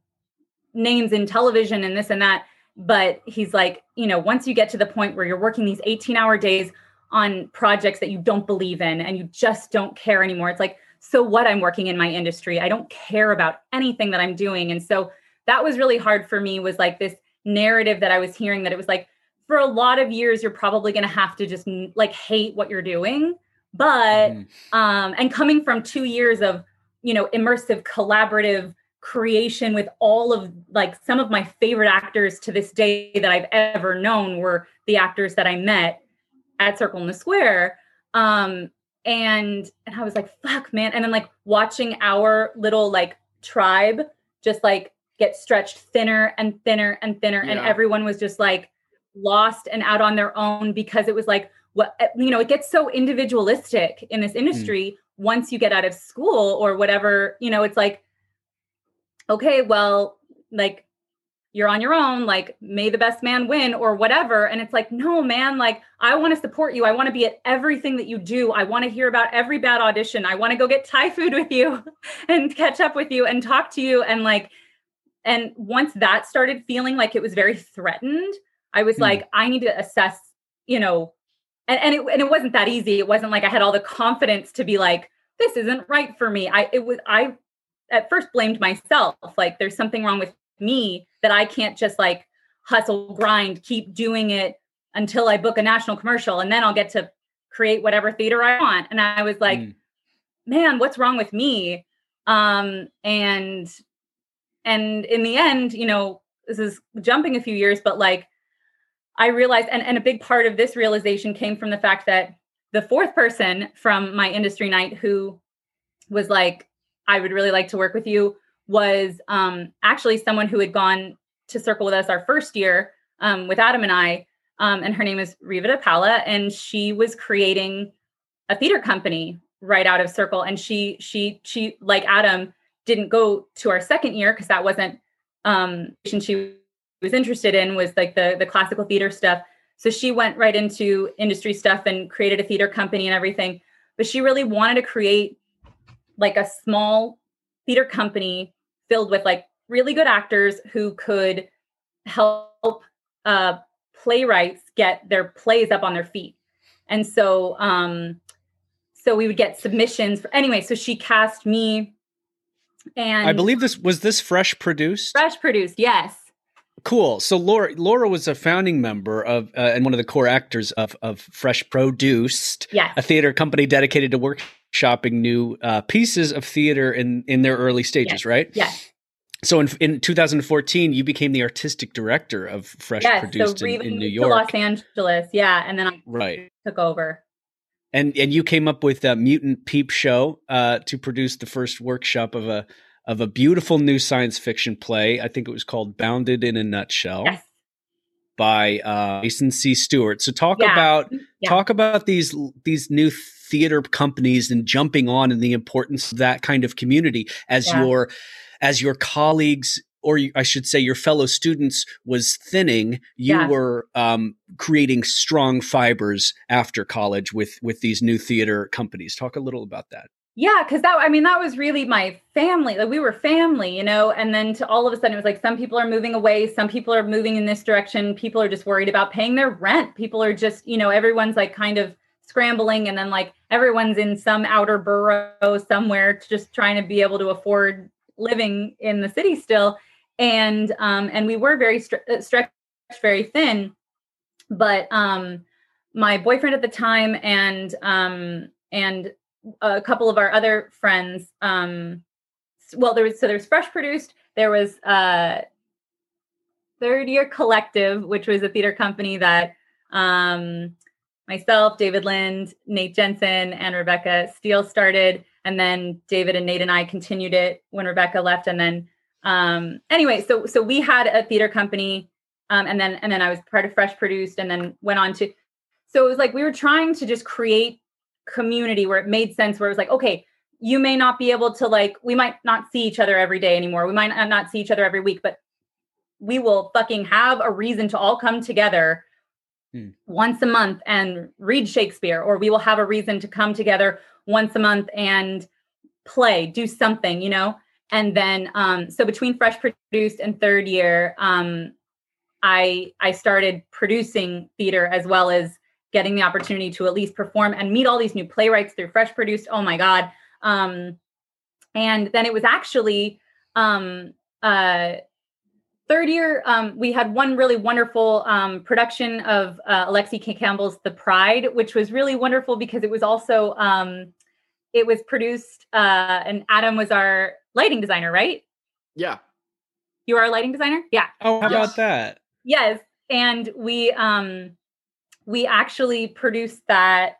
names in television and this and that but he's like you know once you get to the point where you're working these 18 hour days on projects that you don't believe in and you just don't care anymore it's like so what i'm working in my industry i don't care about anything that i'm doing and so that was really hard for me was like this narrative that i was hearing that it was like for a lot of years you're probably going to have to just like hate what you're doing but Mhm. um and coming from 2 years of you know immersive collaborative creation with all of like some of my favorite actors to this day that I've ever known were the actors that I met at Circle in the Square um and and I was like fuck man. And then like watching our little like tribe just like get stretched thinner and thinner and thinner and everyone was just like lost and out on their own because it was like what eh, you know it gets so individualistic in this hmm. industry once you get out of school or whatever you know it's like okay well like you're on your own like may the best man win or whatever. And it's like no man like i want to support you. I want to be at everything that you do. I want to hear about every bad audition. I want to go get thai food with you and catch up with you and talk to you. And like and once that started feeling like it was very threatened i was Hmm. like i need to assess you know and, and it and it wasn't that easy. It wasn't like i had all the confidence to be like this isn't right for me. I it was i at first blamed myself. Like there's something wrong with me that I can't just like hustle, grind, keep doing it until I book a national commercial and then I'll get to create whatever theater I want. And I was like, mm. man, what's wrong with me? Um, and and in the end, you know, this is jumping a few years, but like I realized, and, and a big part of this realization came from the fact that the fourth person from my industry night who was like, I would really like to work with you was um, actually someone who had gone to Circle with us our first year um, with Adam and I. Um, and her name is Riva DePaula, and she was creating a theater company right out of Circle. And she, she, she, like Adam, didn't go to our second year because that wasn't um she was interested in was like the the classical theater stuff so she went right into industry stuff and created a theater company and everything but she really wanted to create like a small theater company filled with like really good actors who could help uh playwrights get their plays up on their feet and so um so we would get submissions for anyway so she cast me and I believe this was this fresh produced. Fresh produced, yes. Cool. So Laura, Laura was a founding member of uh, and one of the core actors of of Fresh Produced, yes. a theater company dedicated to workshopping new uh, pieces of theater in in their early stages, yes. right? Yes. So in, in 2014, you became the artistic director of Fresh yes, Produced so in, in New York, Los Angeles. Yeah, and then I right took over and and you came up with a mutant peep show uh, to produce the first workshop of a of a beautiful new science fiction play. I think it was called Bounded in a Nutshell. Yes. By uh, Jason C. Stewart. So talk yeah. about yeah. talk about these these new theater companies and jumping on and the importance of that kind of community as yeah. your as your colleagues or I should say, your fellow students was thinning, you yeah. were um, creating strong fibers after college with with these new theater companies. Talk a little about that. Yeah, because that I mean that was really my family. Like we were family, you know. And then to all of a sudden, it was like some people are moving away, some people are moving in this direction. People are just worried about paying their rent. People are just, you know, everyone's like kind of scrambling, and then like everyone's in some outer borough somewhere, just trying to be able to afford living in the city still. And um, and we were very stre- uh, stretched very thin. But um, my boyfriend at the time and um, and a couple of our other friends um, well there was so there's fresh produced there was uh third year collective which was a theater company that um myself david lind nate jensen and rebecca steele started and then david and nate and i continued it when rebecca left and then um anyway so so we had a theater company um and then and then i was part of fresh produced and then went on to so it was like we were trying to just create community where it made sense where it was like okay you may not be able to like we might not see each other every day anymore. We might not see each other every week but we will fucking have a reason to all come together hmm. once a month and read shakespeare or we will have a reason to come together once a month and play do something you know? And then um, so between fresh produced and third year um, i i started producing theater as well as getting the opportunity to at least perform and meet all these new playwrights through fresh produced. Oh my god. Um, and then it was actually um, uh, third year um, we had one really wonderful um, production of uh, Alexi Kaye Campbell's the pride which was really wonderful because it was also um, it was produced uh, and adam was our lighting designer, right? Yeah. You are a lighting designer? Yeah. Oh, how yes. about that? Yes. And we um we actually produced that.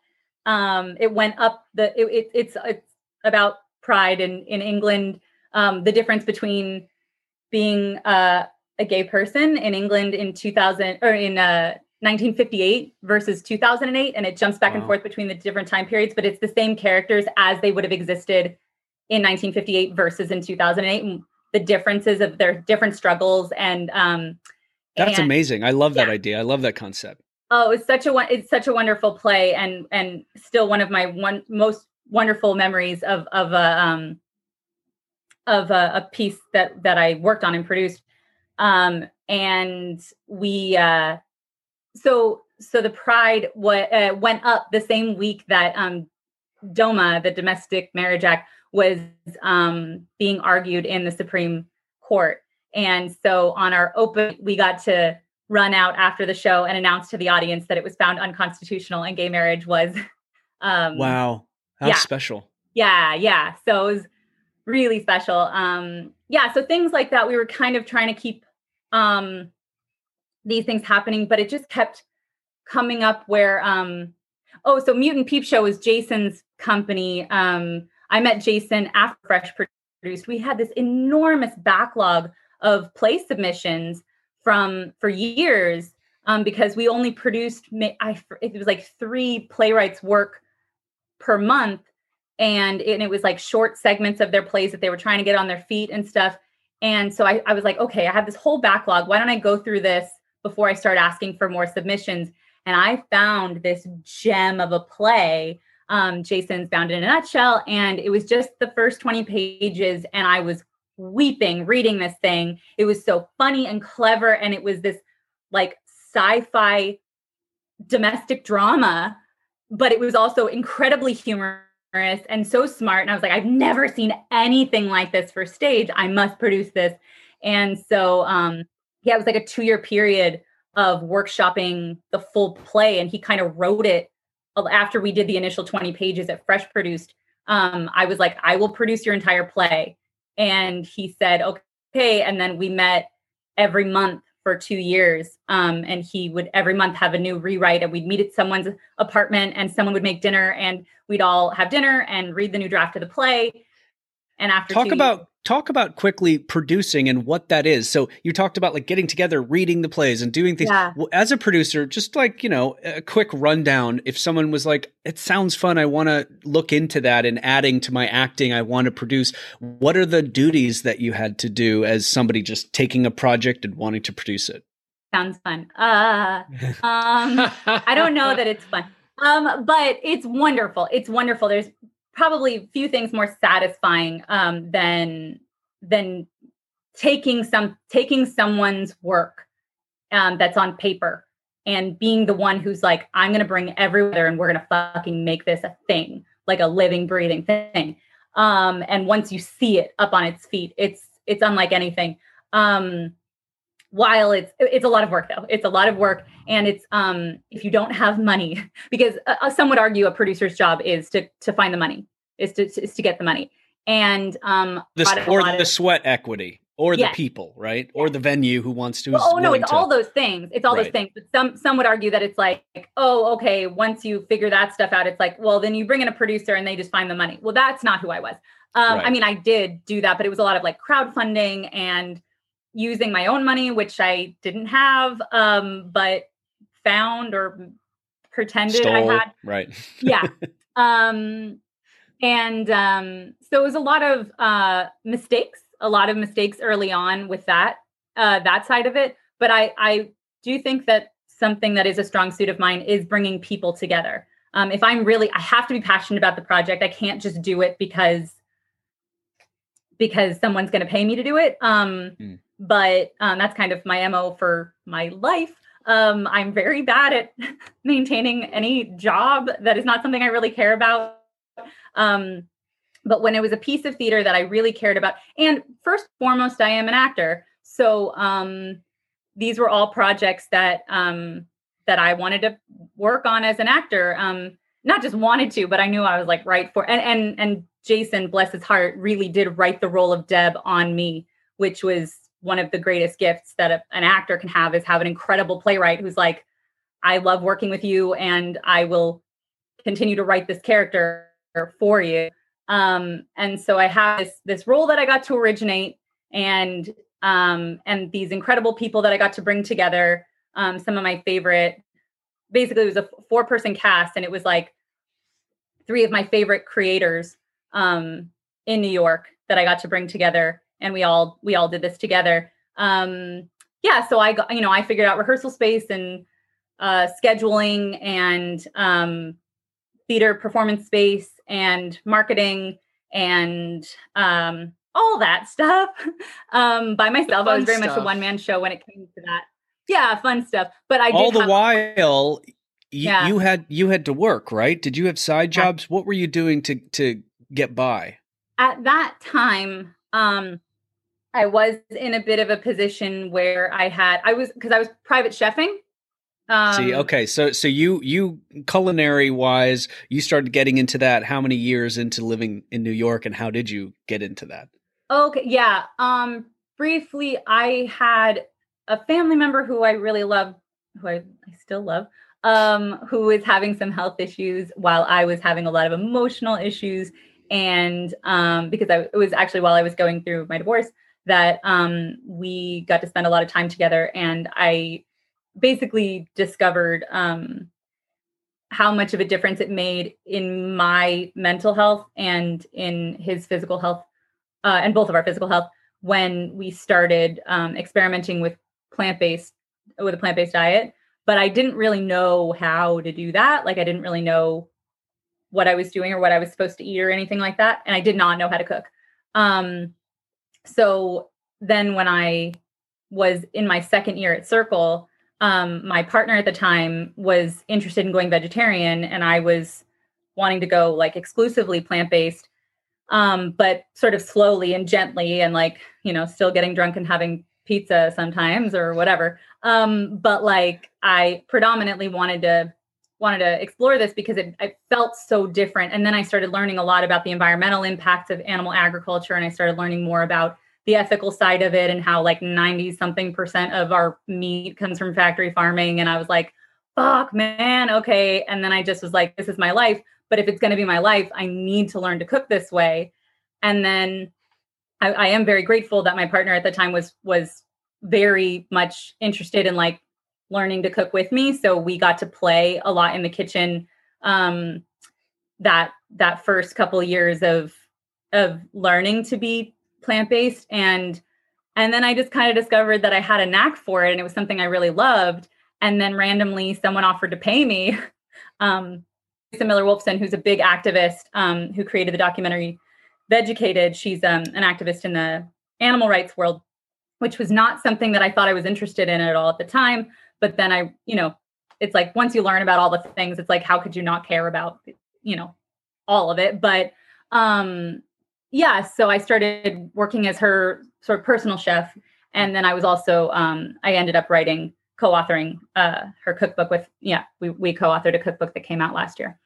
Um it went up the it, it it's it's about pride in in England. Um the difference between being uh, a gay person in England in 2000 or in uh 1958 versus 2008 and it jumps back wow. and forth between the different time periods but it's the same characters as they would have existed in 1958 versus in 2008 and the differences of their different struggles and um that's and, amazing. I love that idea. I love that concept. Oh it's such a it's such a wonderful play and and still one of my one most wonderful memories of of a um of a, a piece that that i worked on and produced um and we uh so so the pride what uh, went up the same week that um doma the domestic marriage act was um, being argued in the Supreme Court. And so on our open, we got to run out after the show and announce to the audience that it was found unconstitutional and gay marriage was. Um, wow. How yeah. special. Yeah. Yeah. So it was really special. Um, yeah. So things like that, we were kind of trying to keep um, these things happening, but it just kept coming up where, um, oh, so Mutant Peep Show was Jason's company. Um, I met Jason after Fresh produced. We had this enormous backlog of play submissions from for years um, because we only produced I it was like three playwrights work per month and it, and it was like short segments of their plays that they were trying to get on their feet and stuff and so I, I was like okay I have this whole backlog why don't I go through this before I start asking for more submissions and I found this gem of a play um, Jason's Bound in a Nutshell and it was just the first 20 pages and I was weeping reading this thing. It was so funny and clever. And it was this like sci fi domestic drama, but it was also incredibly humorous and so smart. And I was like, I've never seen anything like this for stage. I must produce this. And so, um, yeah, it was like a two year period of workshopping the full play. And he kind of wrote it after we did the initial 20 pages that Fresh produced. Um, I was like, I will produce your entire play and he said, okay. And then we met every month for two years. Um, and he would every month have a new rewrite, and we'd meet at someone's apartment, and someone would make dinner, and we'd all have dinner and read the new draft of the play. And after talk about years, talk about quickly producing and what that is. So you talked about like getting together, reading the plays and doing things. Yeah. Well, as a producer, just like, you know, a quick rundown. If someone was like, it sounds fun. I want to look into that and adding to my acting. I want to produce. What are the duties that you had to do as somebody just taking a project and wanting to produce it? Sounds fun. Uh, um, I don't know that it's fun. Um, but it's wonderful. It's wonderful. There's probably few things more satisfying um, than than taking some taking someone's work um, that's on paper and being the one who's like, I'm gonna bring everyone there and we're gonna fucking make this a thing, like a living, breathing thing. Um, and once you see it up on its feet, it's it's unlike anything. Um, while it's it's a lot of work though it's a lot of work and it's um if you don't have money because uh, uh, some would argue a producer's job is to to find the money is to is to get the money and um the, or the of, sweat equity or yes. the people right or the venue who wants to well, oh no it's to, all those things it's all right. those things but some some would argue that it's like oh okay once you figure that stuff out it's like well then you bring in a producer and they just find the money well that's not who i was um right. i mean i did do that but it was a lot of like crowdfunding and using my own money, which I didn't have, um, but found or pretended Stole, I had. Right. yeah. Um, and um, so it was a lot of uh, mistakes, a lot of mistakes early on with that, uh, that side of it. But I, I do think that something that is a strong suit of mine is bringing people together. Um, if I'm really, I have to be passionate about the project. I can't just do it because because someone's going to pay me to do it. Um, mm but um, that's kind of my mo for my life. Um, i'm very bad at maintaining any job that is not something i really care about. Um, but when it was a piece of theater that i really cared about and first foremost i am an actor. So um, these were all projects that um, that i wanted to work on as an actor. Um, not just wanted to but i knew i was like right for and and and jason bless his heart really did write the role of deb on me which was one of the greatest gifts that a, an actor can have is have an incredible playwright who's like, I love working with you and I will continue to write this character for you. Um, and so I have this this role that I got to originate and um, and these incredible people that I got to bring together. Um, some of my favorite, basically, it was a four person cast, and it was like three of my favorite creators um, in New York that I got to bring together and we all we all did this together. Um, yeah, so I got you know I figured out rehearsal space and uh, scheduling and um, theater performance space and marketing and um, all that stuff um, by myself. I was very stuff. much a one man show when it came to that. Yeah, fun stuff. But I all the while. You, yeah. you had you had to work, right? Did you have side jobs? What were you doing to to get by? at that time, um, I was in a bit of a position where I had I was because I was private chefing. Um, See, okay, so so you you culinary wise, you started getting into that. How many years into living in New York, and how did you get into that? Okay, yeah. Um, briefly, I had a family member who I really love, who I, I still love, um, who was having some health issues while I was having a lot of emotional issues. And um, because I, it was actually while I was going through my divorce that um, we got to spend a lot of time together. And I basically discovered um, how much of a difference it made in my mental health and in his physical health, uh, and both of our physical health when we started um, experimenting with plant-based with a plant-based diet but i didn't really know how to do that like i didn't really know what i was doing or what i was supposed to eat or anything like that and i did not know how to cook um so then when i was in my second year at circle um my partner at the time was interested in going vegetarian and i was wanting to go like exclusively plant-based um but sort of slowly and gently and like you know still getting drunk and having pizza sometimes or whatever. Um, but like I predominantly wanted to wanted to explore this because it, it, felt so different. And then I started learning a lot about the environmental impacts of animal agriculture, and I started learning more about the ethical side of it and how like 90 something percent of our meat comes from factory farming. And I was like, fuck, man, okay. And then I just was like, this is my life. But if it's going to be my life, I need to learn to cook this way. And then I, I am very grateful that my partner at the time was was very much interested in like learning to cook with me. So we got to play a lot in the kitchen. Um, that that first couple years of of learning to be plant based and and then I just kind of discovered that I had a knack for it and it was something I really loved. And then randomly someone offered to pay me. Um, Marisa Miller Wolfson, who's a big activist um, who created the documentary Vegucated. She's um, an activist in the animal rights world, which was not something that I thought I was interested in at all at the time. But then I, you know, it's like once you learn about all the things, it's like, how could you not care about, you know, all of it? But um, yeah, so I started working as her sort of personal chef. And then I was also, um, I ended up writing, co authoring uh, her cookbook with, yeah, we, we co authored a cookbook that came out last year.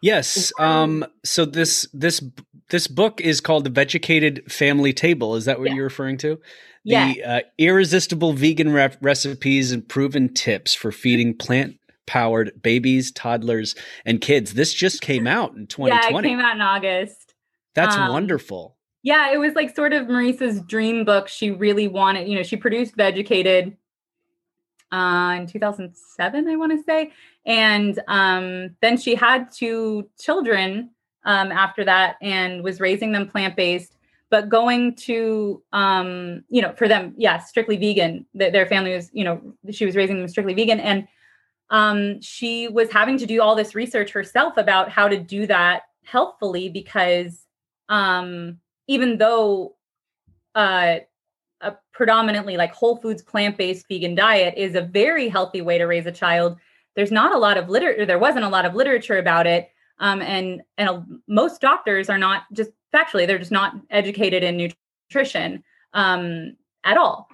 Yes. Um, so this this this book is called the Vegucated Family Table. Is that what yeah. you're referring to? Yeah. The uh, irresistible vegan re- recipes and proven tips for feeding plant powered babies, toddlers, and kids. This just came out in 2020. Yeah, it came out in August. That's um, wonderful. Yeah, it was like sort of Marisa's dream book. She really wanted, you know, she produced Vegucated uh, in 2007, I want to say. And um, then she had two children um, after that and was raising them plant based, but going to, um, you know, for them, yeah, strictly vegan. Th- their family was, you know, she was raising them strictly vegan. And um, she was having to do all this research herself about how to do that healthfully because um, even though uh, a predominantly like whole foods plant-based vegan diet is a very healthy way to raise a child there's not a lot of literature there wasn't a lot of literature about it um, and and a, most doctors are not just factually they're just not educated in nutrition um, at all.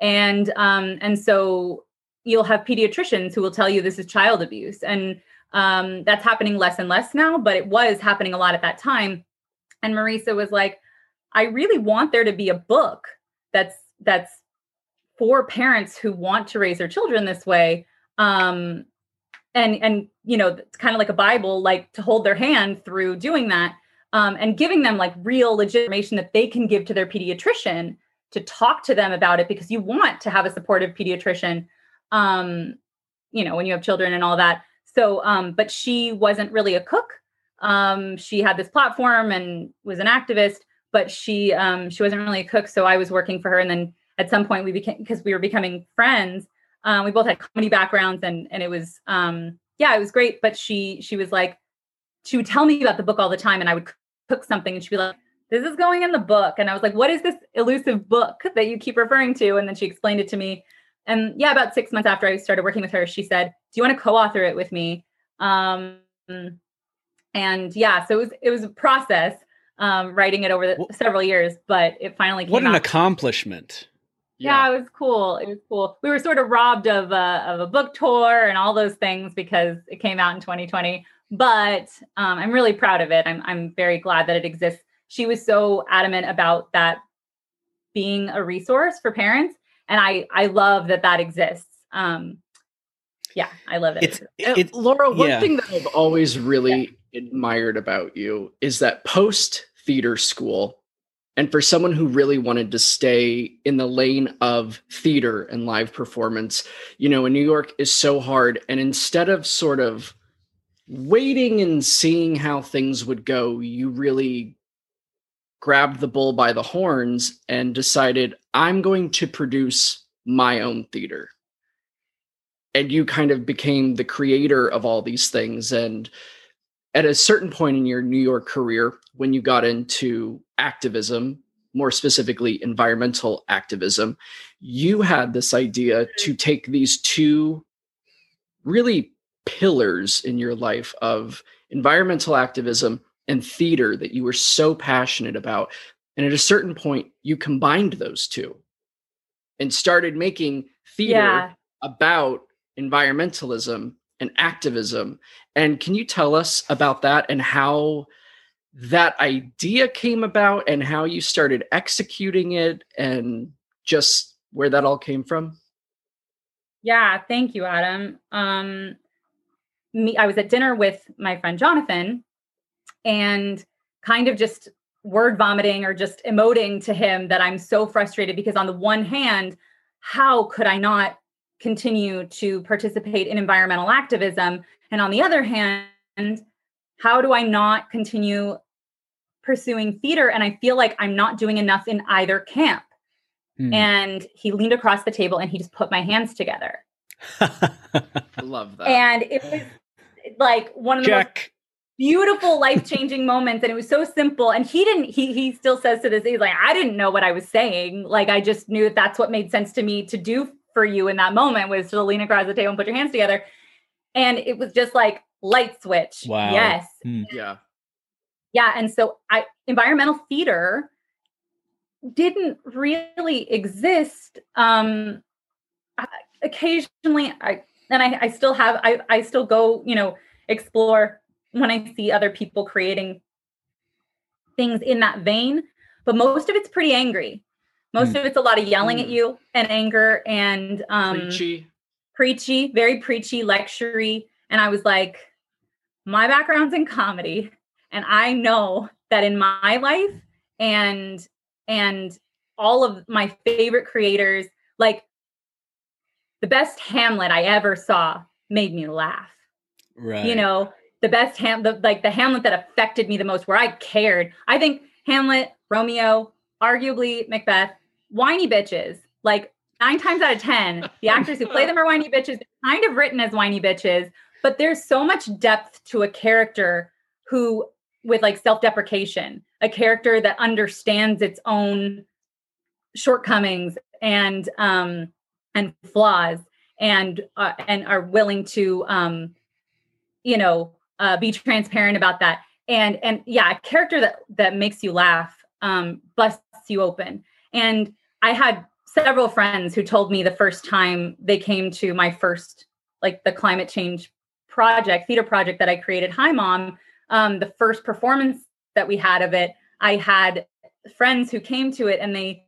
And um, and so you'll have pediatricians who will tell you this is child abuse. And um, that's happening less and less now but it was happening a lot at that time. And marisa was like i really want there to be a book that's that's for parents who want to raise their children this way um and and you know it's kind of like a bible like to hold their hand through doing that um, and giving them like real legitimation that they can give to their pediatrician to talk to them about it because you want to have a supportive pediatrician um you know when you have children and all that. So um but she wasn't really a cook. Um she had this platform and was an activist but she um she wasn't really a cook so i was working for her and then at some point we became because we were becoming friends um, we both had comedy backgrounds and and it was um yeah it was great but she she was like she would tell me about the book all the time and i would cook something and she'd be like this is going in the book and i was like what is this elusive book that you keep referring to and then she explained it to me and yeah about six months after i started working with her she said do you want to co-author it with me um and yeah so it was it was a process um, writing it over the, Wh- several years, but it finally came What an out. accomplishment. Yeah. it was cool. It was cool. We were sort of robbed of a, of a book tour and all those things because it came out in 2020. But um, I'm really proud of it. I'm I'm very glad that it exists. She was so adamant about that being a resource for parents, and I I love that that exists. Um, yeah, I love it. It's And it, Laura, one yeah. thing that I've always really admired about you is that post theater school, and for someone who really wanted to stay in the lane of theater and live performance, you know, in New York is so hard. And instead of sort of waiting and seeing how things would go, you really grabbed the bull by the horns and decided, I'm going to produce my own theater and you kind of became the creator of all these things and at a certain point in your new york career when you got into activism more specifically environmental activism you had this idea mm-hmm. to take these two really pillars in your life of environmental activism and theater that you were so passionate about and at a certain point you combined those two and started making theater yeah. about environmentalism and activism. And can you tell us about that and how that idea came about and how you started executing it and just where that all came from? Yeah, thank you, Adam. Um, me, I was at dinner with my friend Jonathan, and kind of just word vomiting or just emoting to him that I'm so frustrated because on the one hand, how could I not continue to participate in environmental activism, and on the other hand, how do I not continue pursuing theater? And I feel like I'm not doing enough in either camp. Hmm. And he leaned across the table and he just put my hands together. I love that. and it was like one of the most beautiful life-changing moments and it was so simple and he didn't he he still says to this he's like i didn't know what i was saying like i just knew that that's what made sense to me to do for you in that moment was to lean across the table and put your hands together and it was just like light switch Wow. yes Hmm. yeah. yeah and so i environmental theater didn't really exist um I- occasionally i and i i still have i i still go you know explore when i see other people creating things in that vein but most of it's pretty angry most Hmm. of it's a lot of yelling at Hmm. you and anger and um Preachy. preachy, very preachy, lectury. And I was like, my background's in comedy. And I know that in my life and and all of my favorite creators, like the best Hamlet I ever saw made me laugh. Right. You know, the best ham the like the Hamlet that affected me the most, where I cared. I think Hamlet, Romeo, arguably Macbeth, whiny bitches. Like nine times out of ten, the actors who play them are whiny bitches. They're kind of written as whiny bitches, but there's so much depth to a character who, with like self-deprecation, a character that understands its own shortcomings and um and flaws and uh, and are willing to um you know uh be transparent about that and and yeah a character that that makes you laugh um busts you open and i had several friends who told me the first time they came to my first like the climate change project theater project that i created hi mom um the first performance that we had of it i had friends who came to it and they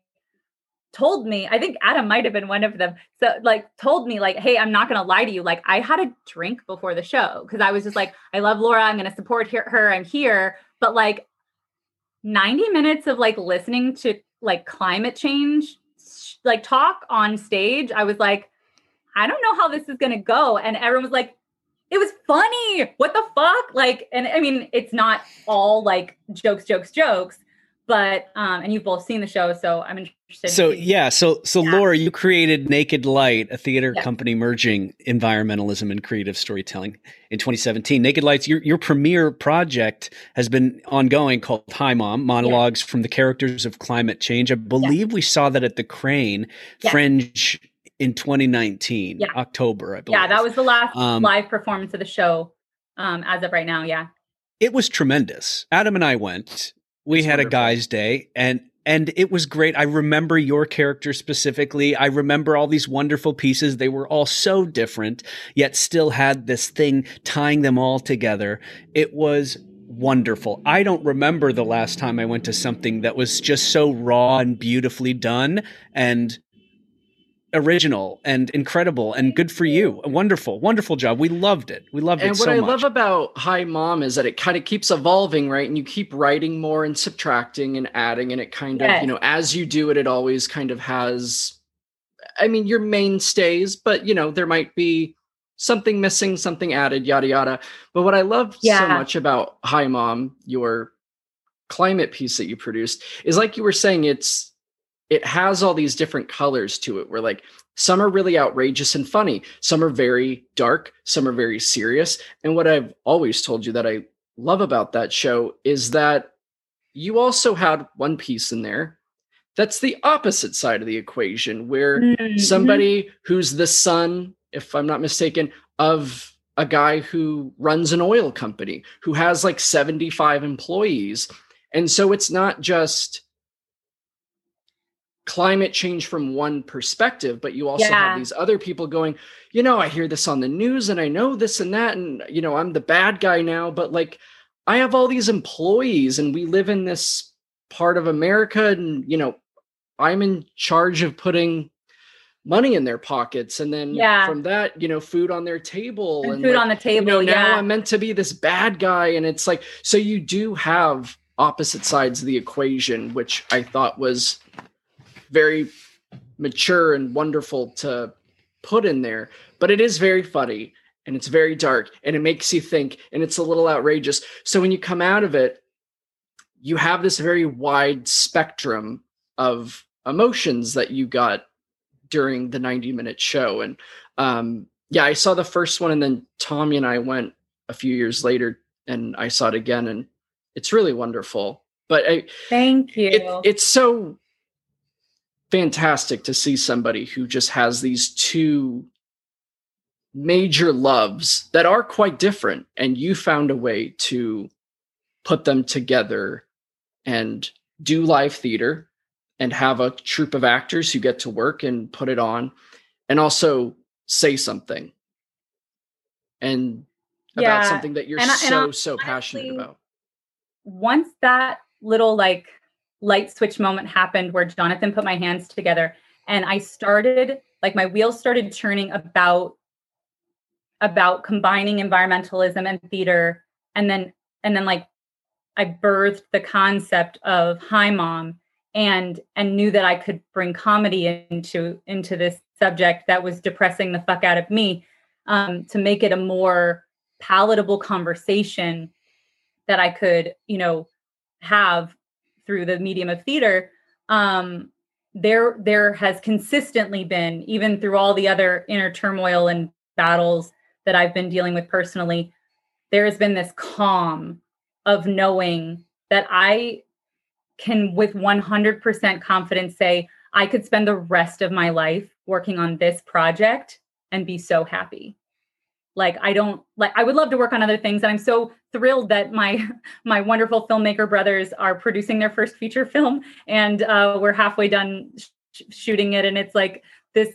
told me i think adam might have been one of them so like told me like hey i'm not going to lie to you like i had a drink before the show because i was just like i love laura i'm going to support her, her i'm here but like 90 minutes of like listening to like climate change like talk on stage i was like i don't know how this is going to go. And everyone was like it was funny! What the fuck? Like and i mean it's not all like jokes jokes jokes but um and you've both seen the show so i'm So yeah, so so Yeah. Laura, you created Naked Light, a theater Yeah. company merging environmentalism and creative storytelling in 2017. Naked Lights, your your premiere project has been ongoing called Hi Mom, monologues from the characters of climate change. I believe we saw that at the Crane. Fringe in 2019, Yeah. October, I believe. yeah that was the last Um, live performance of the show um as of right now yeah it was tremendous. Adam and I went. we had a guys' day, and and it was great. I remember your character specifically. I remember all these wonderful pieces. They were all so different, yet still had this thing tying them all together. It was wonderful. I don't remember the last time I went to something that was just so raw and beautifully done and original and incredible and good for you. Wonderful, wonderful job. We loved it. We loved it. and what so I much. love about Hi Mom is that it kind of keeps evolving, right? And you keep writing more and subtracting and adding, and it kind of, you know, as you do it, it always kind of has. I mean, your mainstays, but you know, there might be something missing, something added, yada yada. But what I love so much about Hi Mom, your climate piece that you produced, is like you were saying, it's it has all these different colors to it where like some are really outrageous and funny some are very dark some are very serious. And what i've always told you that i love about that show is that you also had one piece in there. That's the opposite side of the equation where Mhm. somebody who's the son if i'm not mistaken of a guy who runs an oil company who has like 75 employees. And so it's not just climate change from one perspective but you also Yeah. have these other people going you know i hear this on the news and i know this and that and you know i'm the bad guy now but like i have all these employees and we live in this part of america and you know i'm in charge of putting money in their pockets and then Yeah. from that you know food on their table And and food like, on the you table. know now yeah. i'm meant to be this bad guy and it's like so you do have opposite sides of the equation which i thought was very mature and wonderful to put in there but it is very funny and it's very dark and it makes you think and it's a little outrageous. So when you come out of it you have this very wide spectrum of emotions that you got during the 90 minute show. And um yeah i saw the first one and then tommy and i went a few years later and i saw it again and it's really wonderful. But I, Thank you. it, it's so fantastic to see somebody who just has these two major loves that are quite different and you found a way to put them together and do live theater and have a troupe of actors who get to work and put it on and also say something and about something that you're and and so hon- so passionate about. once that little like light switch moment happened where Jonathan put my hands together and I started like my wheels started turning about about combining environmentalism and theater. And then and then like I birthed the concept of hi mom and and knew that I could bring comedy into into this subject that was depressing the fuck out of me um, to make it a more palatable conversation that I could, you know, have through the medium of theater. Um, there, there has consistently been, even through all the other inner turmoil and battles that I've been dealing with personally, there has been this calm of knowing that I can, with 100% confidence, say I could spend the rest of my life working on this project and be so happy like i don't like i would love to work on other things and i'm so thrilled that my my wonderful filmmaker brothers are producing their first feature film and uh, we're halfway done sh- shooting it and it's like this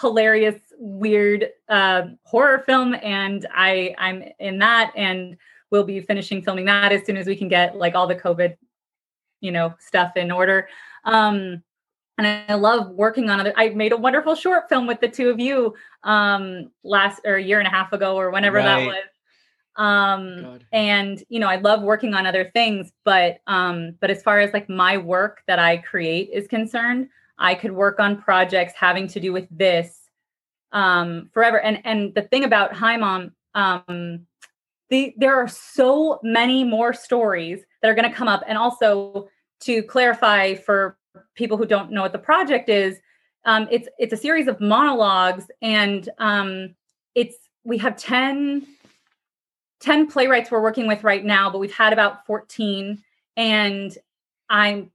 hilarious weird uh, horror film and i i'm in that and we'll be finishing filming that as soon as we can get like all the covid you know stuff in order. Um and I love working on other. I made a wonderful short film with the two of you um last or a year and a half ago or whenever that was. Um God. and you know, I love working on other things, but um but as far as like my work that I create is concerned, I could work on projects having to do with this um forever. And and the thing about Hi Mom um the there are so many more stories that are going to come up and also to clarify for people who don't know what the project is um, it's it's a series of monologues and um, it's we have 10 10 playwrights we're working with right now but we've had about 14 and i'm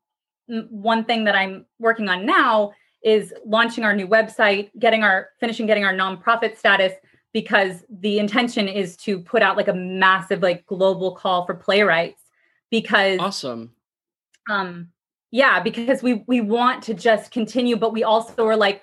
one thing that i'm working on now is launching our new website getting our finishing getting our nonprofit status because the intention is to put out like a massive like global call for playwrights because awesome. Um, yeah, because we we want to just continue, but we also are like,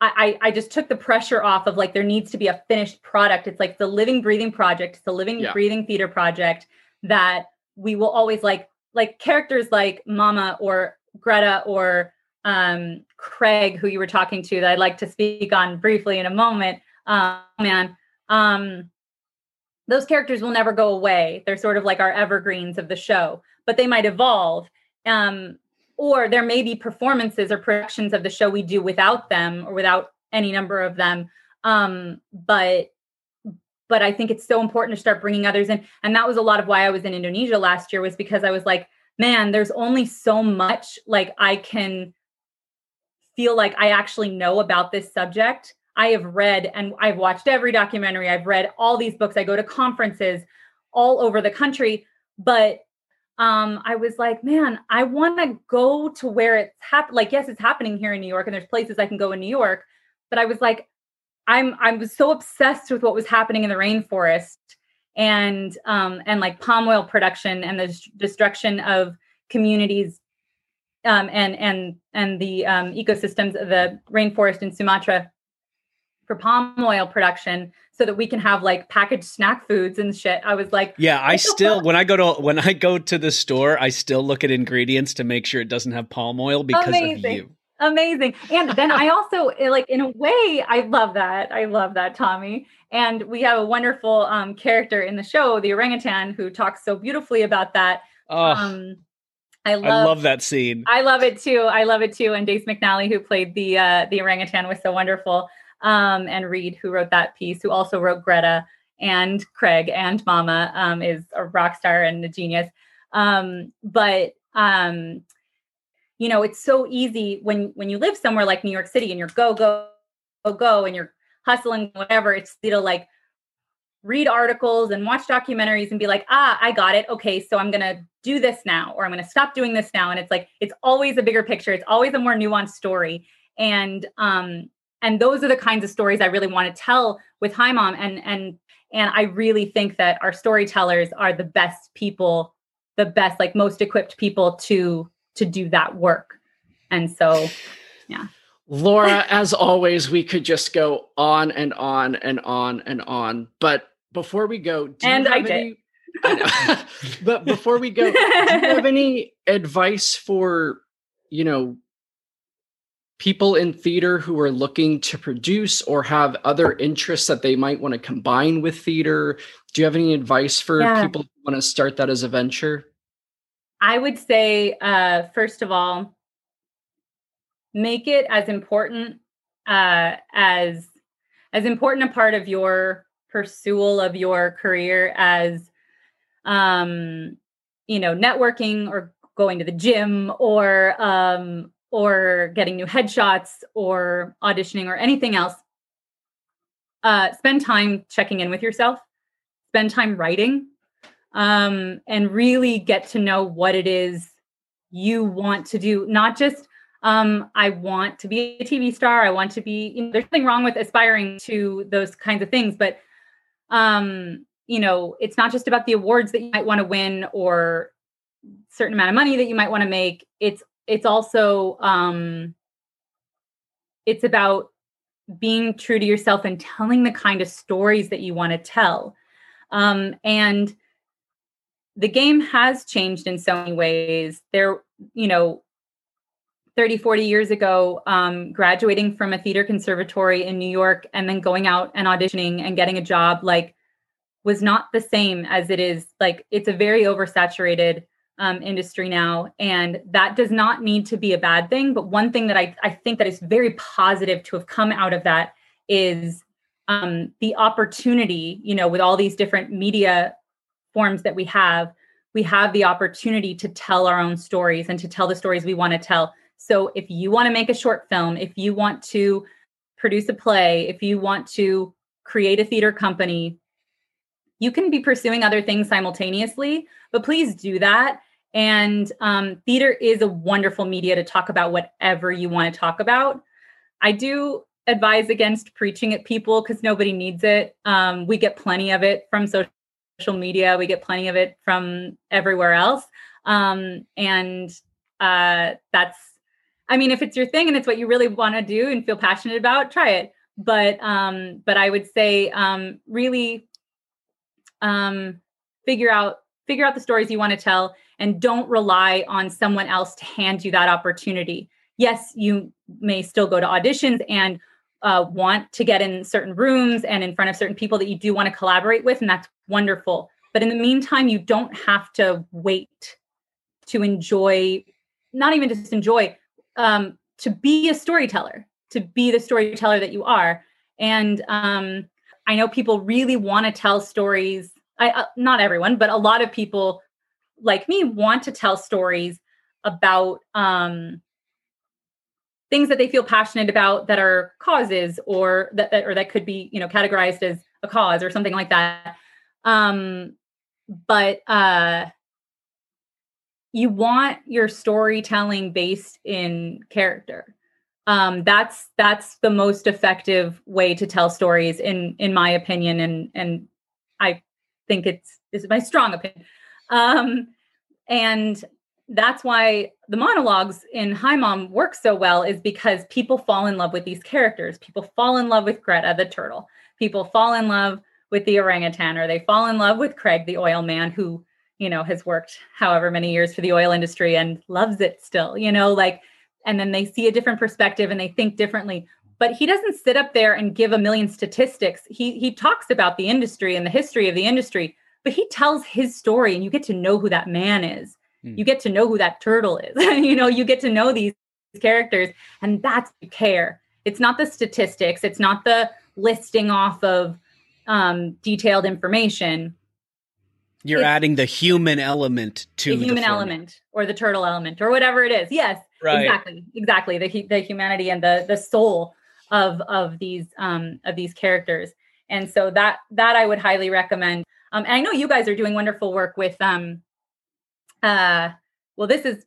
I, I just took the pressure off of like there needs to be a finished product. It's like the living, breathing project. It's the living, yeah. breathing theater project that we will always like like characters like Mama or Greta or um, Craig, who you were talking to, that I'd like to speak on briefly in a moment. Um, man, um, those characters will never go away. They're sort of like our evergreens of the show, but they might evolve. Um, or there may be performances or productions of the show we do without them or without any number of them. Um, but but I think it's so important to start bringing others in. And that was a lot of why I was in Indonesia last year was because I was like, man, there's only so much like I can feel like I actually know about this subject. I have read and I've watched every documentary, I've read all these books, I go to conferences all over the country, but um, I was like, man, I want to go to where it's happening. Like, yes, it's happening here in New York, and there's places I can go in New York. But I was like, I'm I was so obsessed with what was happening in the rainforest and um, and like palm oil production and the destruction of communities um, and and and the um, ecosystems of the rainforest in Sumatra for palm oil production so that we can have like packaged snack foods and shit. I was like, yeah, I still when I go to when I go to the store, I still look at ingredients to make sure it doesn't have palm oil because Amazing. of you. Amazing. And then I also eh, like in a way, I love that. I love that, Tommy. And we have a wonderful um, character in the show, the orangutan, who talks so beautifully about that. Oh. Um, I love, I love that scene. I love it too. I love it too. And Dace McNally, who played the uh, the orangutan, was so wonderful. Um, and Reed, who wrote that piece, who also wrote Greta and Craig and Mama, um, is a rock star and a genius. Um, but um, you know, it's so easy when when you live somewhere like New York City and you're go go go go and you're hustling whatever. It's you know like read articles and watch documentaries and be like, ah, I got it. Okay, so I'm gonna do this now, or I'm gonna stop doing this now. And it's like it's always a bigger picture. It's always a more nuanced story. And um, and those are the kinds of stories I really want to tell with Hi Mom. And and and I really think that our storytellers are the best people, the best, like most equipped people to to do that work. And so, yeah. Laura, as always, we could just go on and on and on and on. But before we go, and I did. I but before we go, do you have any advice for, you know, people in theater who are looking to produce or have other interests that they might want to combine with theater? Do you have any advice for yeah. people who want to start that as a venture? I would say, uh, first of all, make it as important uh, as as important a part of your pursuit of your career as um, you know networking or going to the gym or um, or getting new headshots or auditioning or anything else. Uh, spend time checking in with yourself. Spend time writing, um, and really get to know what it is you want to do. Not just um, I want to be a TV star. I want to be, you know, there's nothing wrong with aspiring to those kinds of things, but, um, you know, it's not just about the awards that you might want to win or certain amount of money that you might want to make. It's, it's also, um, it's about being true to yourself and telling the kind of stories that you want to tell. Um, and the game has changed in so many ways. There, you know, 30, 40 years ago, um, graduating from a theater conservatory in New York and then going out and auditioning and getting a job, like, was not the same as it is. Like, it's a very oversaturated um, industry now. And that does not need to be a bad thing. But one thing that I, I think that is very positive to have come out of that is um, the opportunity, you know, with all these different media forms that we have, we have the opportunity to tell our own stories and to tell the stories we want to tell so if you want to make a short film, if you want to produce a play, if you want to create a theater company, you can be pursuing other things simultaneously, but please do that. And um, theater is a wonderful media to talk about whatever you want to talk about. I do advise against preaching at people because nobody needs it. Um, we get plenty of it from social media, we get plenty of it from everywhere else. Um, and uh, that's, I mean, if it's your thing and it's what you really want to do and feel passionate about, try it. But um, but I would say um, really um, figure out figure out the stories you want to tell and don't rely on someone else to hand you that opportunity. Yes, you may still go to auditions and uh, want to get in certain rooms and in front of certain people that you do want to collaborate with, and that's wonderful. But in the meantime, you don't have to wait to enjoy, not even just enjoy, um, to be a storyteller, to be the storyteller that you are. And um, I know people really want to tell stories. I, uh, not everyone, but a lot of people like me want to tell stories about um, things that they feel passionate about that are causes or that, that or that could be you know categorized as a cause or something like that. Um but uh you want your storytelling based in character. Um that's that's the most effective way to tell stories in in my opinion and and i think it's is my strong opinion um and that's why the monologues in Hi Mom work so well is because people fall in love with these characters. People fall in love with Greta the turtle. People fall in love with the orangutan or they fall in love with Craig the oil man who, you know, has worked however many years for the oil industry and loves it still, you know, like and then they see a different perspective and they think differently. But he doesn't sit up there and give a million statistics. He he talks about the industry and the history of the industry, but he tells his story and you get to know who that man is. You hmm. get to know who that turtle is. You know you get to know these characters and that's the care. It's not the statistics. It's not the listing off of um, detailed information. You're it's adding the human element to the human the element or the turtle element or whatever it is. Yes right. exactly. Exactly. The, the humanity and the the soul of of these um of these characters. And so that that i would highly recommend um and i know you guys are doing wonderful work with um uh well this is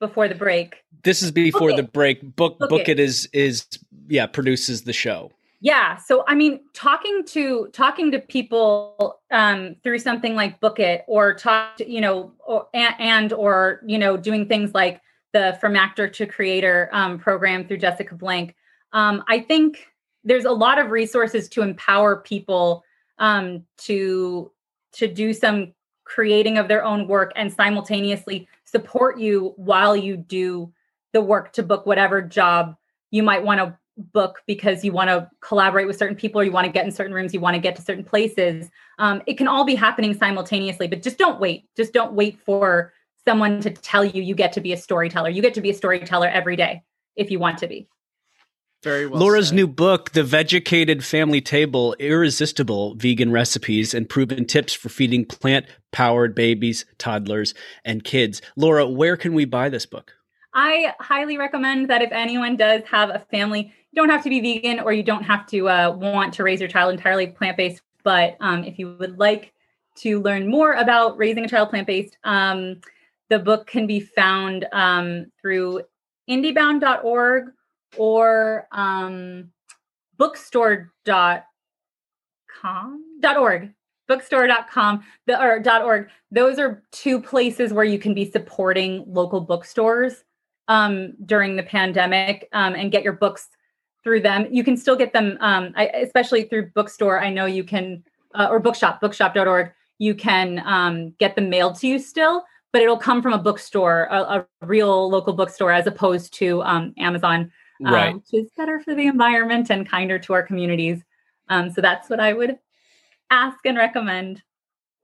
before the break. This is before the break. Book book, book it. it is is yeah produces the show. Yeah so i mean talking to talking to people um through something like book it or talk to, you know or, and, and or you know doing things like the from actor to creator um, program through jessica blank um, i think there's a lot of resources to empower people um, to to do some creating of their own work and simultaneously support you while you do the work to book whatever job you might want to book because you want to collaborate with certain people or you want to get in certain rooms you want to get to certain places. Um, it can all be happening simultaneously but just don't wait. Just don't wait for someone to tell you you get to be a storyteller. You get to be a storyteller every day if you want to be very well. Laura's said. new book, The Vegucated Family Table Irresistible Vegan Recipes and Proven Tips for Feeding Plant Powered Babies, Toddlers, and Kids. Laura, where can we buy this book? I highly recommend that if anyone does have a family, you don't have to be vegan or you don't have to uh, want to raise your child entirely plant based. But um, if you would like to learn more about raising a child plant based, um, the book can be found um, through indiebound.org or um, bookstore.com dot org bookstore.com the, or dot org. Those are two places where you can be supporting local bookstores um, during the pandemic um, and get your books through them. You can still get them um, I, especially through bookstore. I know you can uh, or bookshop bookshop.org you can um, get them mailed to you still but it'll come from a bookstore a, a real local bookstore as opposed to um, amazon right. um, which is better for the environment and kinder to our communities. Um, so that's what I would ask and recommend.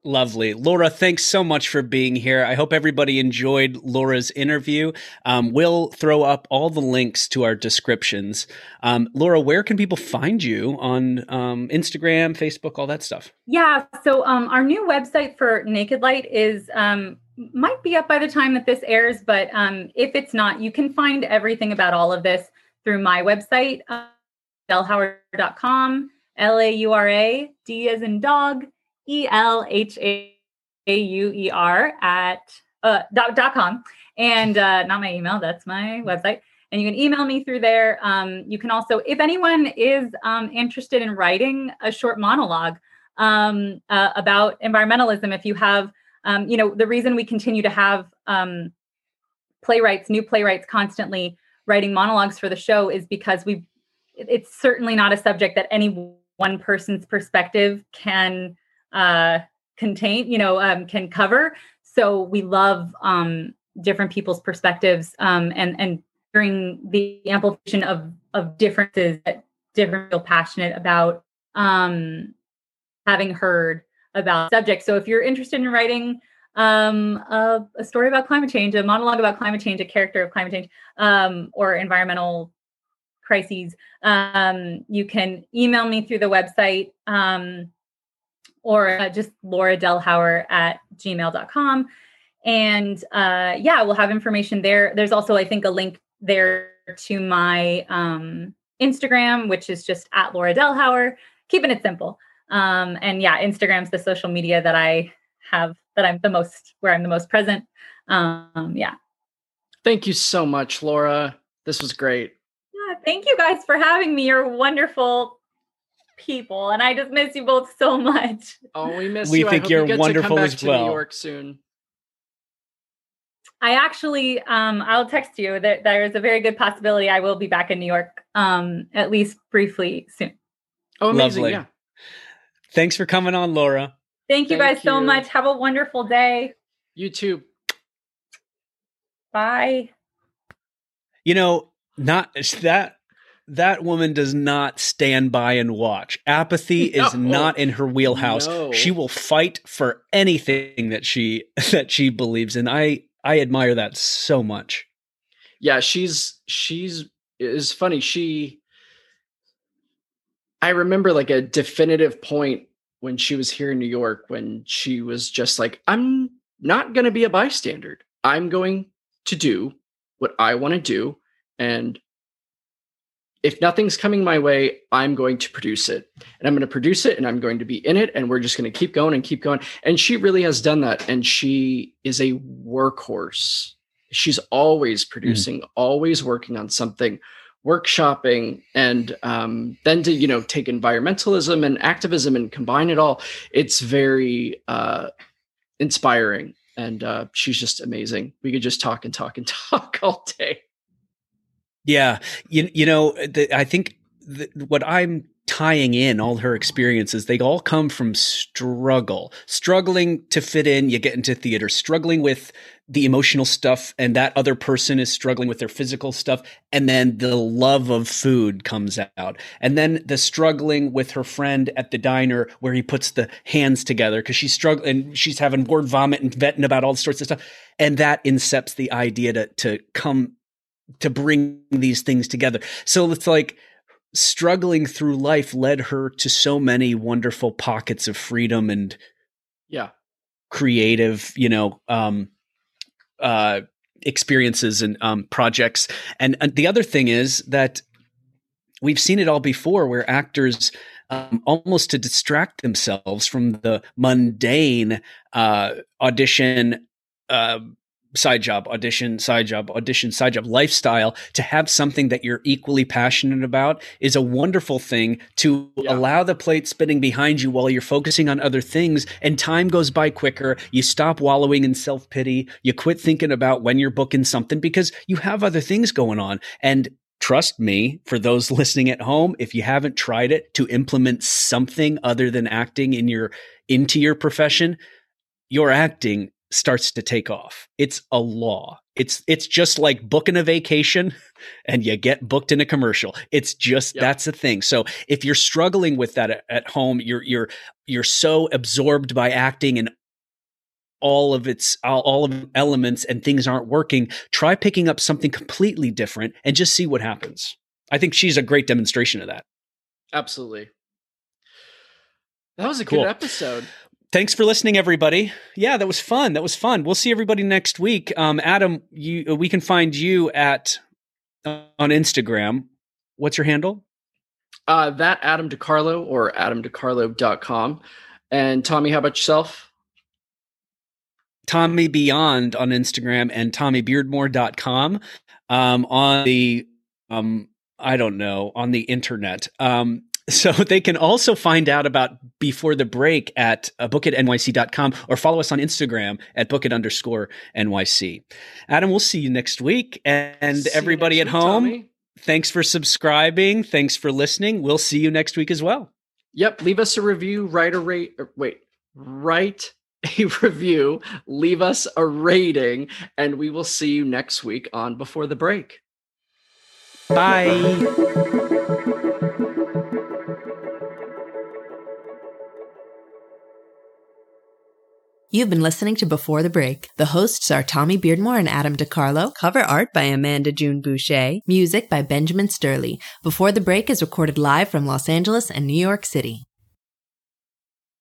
Lovely. Laura, thanks so much for being here. I hope everybody enjoyed Laura's interview. Um, we'll throw up all the links to our descriptions. Um, Laura, where can people find you on um, Instagram, Facebook, all that stuff? Yeah. So um, our new website for Naked Light is um, might be up by the time that this airs, but um, if it's not, you can find everything about all of this through my website, uh, elhauer.com, L A U R A, D as in dog, E L H A U E R at uh, dot, dot com. And uh, not my email, that's my website. And you can email me through there. Um, you can also, if anyone is um, interested in writing a short monologue um, uh, about environmentalism, if you have um, you know, the reason we continue to have um, playwrights, new playwrights constantly writing monologues for the show is because we it's certainly not a subject that any one person's perspective can uh, contain, you know, um, can cover. So we love um, different people's perspectives um, and and during the amplification of of differences that different feel passionate about um, having heard about subjects. So if you're interested in writing um, a, a, story about climate change, a monologue about climate change, a character of climate change, um, or environmental crises, um, you can email me through the website um, or uh, just Laura Delhauer at gmail.com. And uh, yeah, we'll have information there. There's also, I think, a link there to my um, Instagram, which is just at Laura Delhauer, keeping it simple. Um, and yeah, Instagram's the social media that I have that I'm the most where I'm the most present. Um, yeah. Thank you so much, Laura. This was great. Yeah, thank you guys for having me. You're wonderful people, and I just miss you both so much. Oh, we miss we you. think you're wonderful as well. New York soon. I actually, um, I'll text you. There, there is a very good possibility I will be back in New York, um, at least briefly soon. Oh, amazing! Lovely. Yeah. Thanks for coming on, Laura. Thank you Thank guys you. so much. Have a wonderful day. You too. Bye. You know, not that that woman does not stand by and watch. Apathy no. is not in her wheelhouse. No. She will fight for anything that she that she believes in. I I admire that so much. Yeah, she's she's is funny. She I remember like a definitive point when she was here in New York when she was just like, I'm not going to be a bystander. I'm going to do what I want to do. And if nothing's coming my way, I'm going to produce it. And I'm going to produce it and I'm going to be in it. And we're just going to keep going and keep going. And she really has done that. And she is a workhorse. She's always mm. producing, mm. always working on something workshopping and um, then to you know take environmentalism and activism and combine it all it's very uh, inspiring. And uh, she's just amazing. We could just talk and talk and talk all day. Yeah. You, you know the, i think the, what i'm tying in all her experiences they all come from struggle. Struggling to fit in you get into theater. Struggling with the emotional stuff and that other person is struggling with their physical stuff and then the love of food comes out. And then the struggling with her friend at the diner where he puts the hands together because she's struggling and she's having word vomit and vetting about all the sorts of stuff. And that incepts the idea to to come to bring these things together. So it's like struggling through life led her to so many wonderful pockets of freedom and yeah. creative you know um uh experiences and um projects. And, and the other thing is that we've seen it all before where actors um, almost to distract themselves from the mundane uh, audition uh, side job, audition, side job, audition, side job lifestyle to have something that you're equally passionate about is a wonderful thing to yeah. allow the plate spinning behind you while you're focusing on other things and time goes by quicker. You stop wallowing in self pity. You quit thinking about when you're booking something because you have other things going on. And trust me, for those listening at home, if you haven't tried it to implement something other than acting in your into your profession, your acting starts to take off. It's a law. It's it's just like booking a vacation and you get booked in a commercial. It's just yep. that's a thing. So if you're struggling with that at, at home, you're you're you're so absorbed by acting and all of its all, all of elements and things aren't working, try picking up something completely different and just see what happens. I think she's a great demonstration of that. Absolutely. That was a cool. good episode. Thanks for listening, everybody. Yeah, that was fun. That was fun. We'll see everybody next week. Um, Adam, you uh, we can find you at uh, on Instagram. What's your handle? Uh, that Adam DiCarlo or adamdicarlo.com. And Tommy, how about yourself? Tommy Beyond on Instagram and TommyBeardmore.com. Um, on the um, I don't know, on the internet. Um, So they can also find out about before the break at uh, bookitnyc.com or follow us on Instagram at bookit underscore NYC. Adam, we'll see you next week. And See everybody at week, home, Tommy. thanks for subscribing. Thanks for listening. We'll see you next week as well. Yep. Leave us a review, write a rate. Wait, write a review, leave us a rating, and we will see you next week on Before the Break. Bye. You've been listening to Before the Break. The hosts are Tommy Beardmore and Adam DiCarlo. Cover art by Amanda June Boucher. Music by Benjamin Sturley. Before the Break is recorded live from Los Angeles and New York City.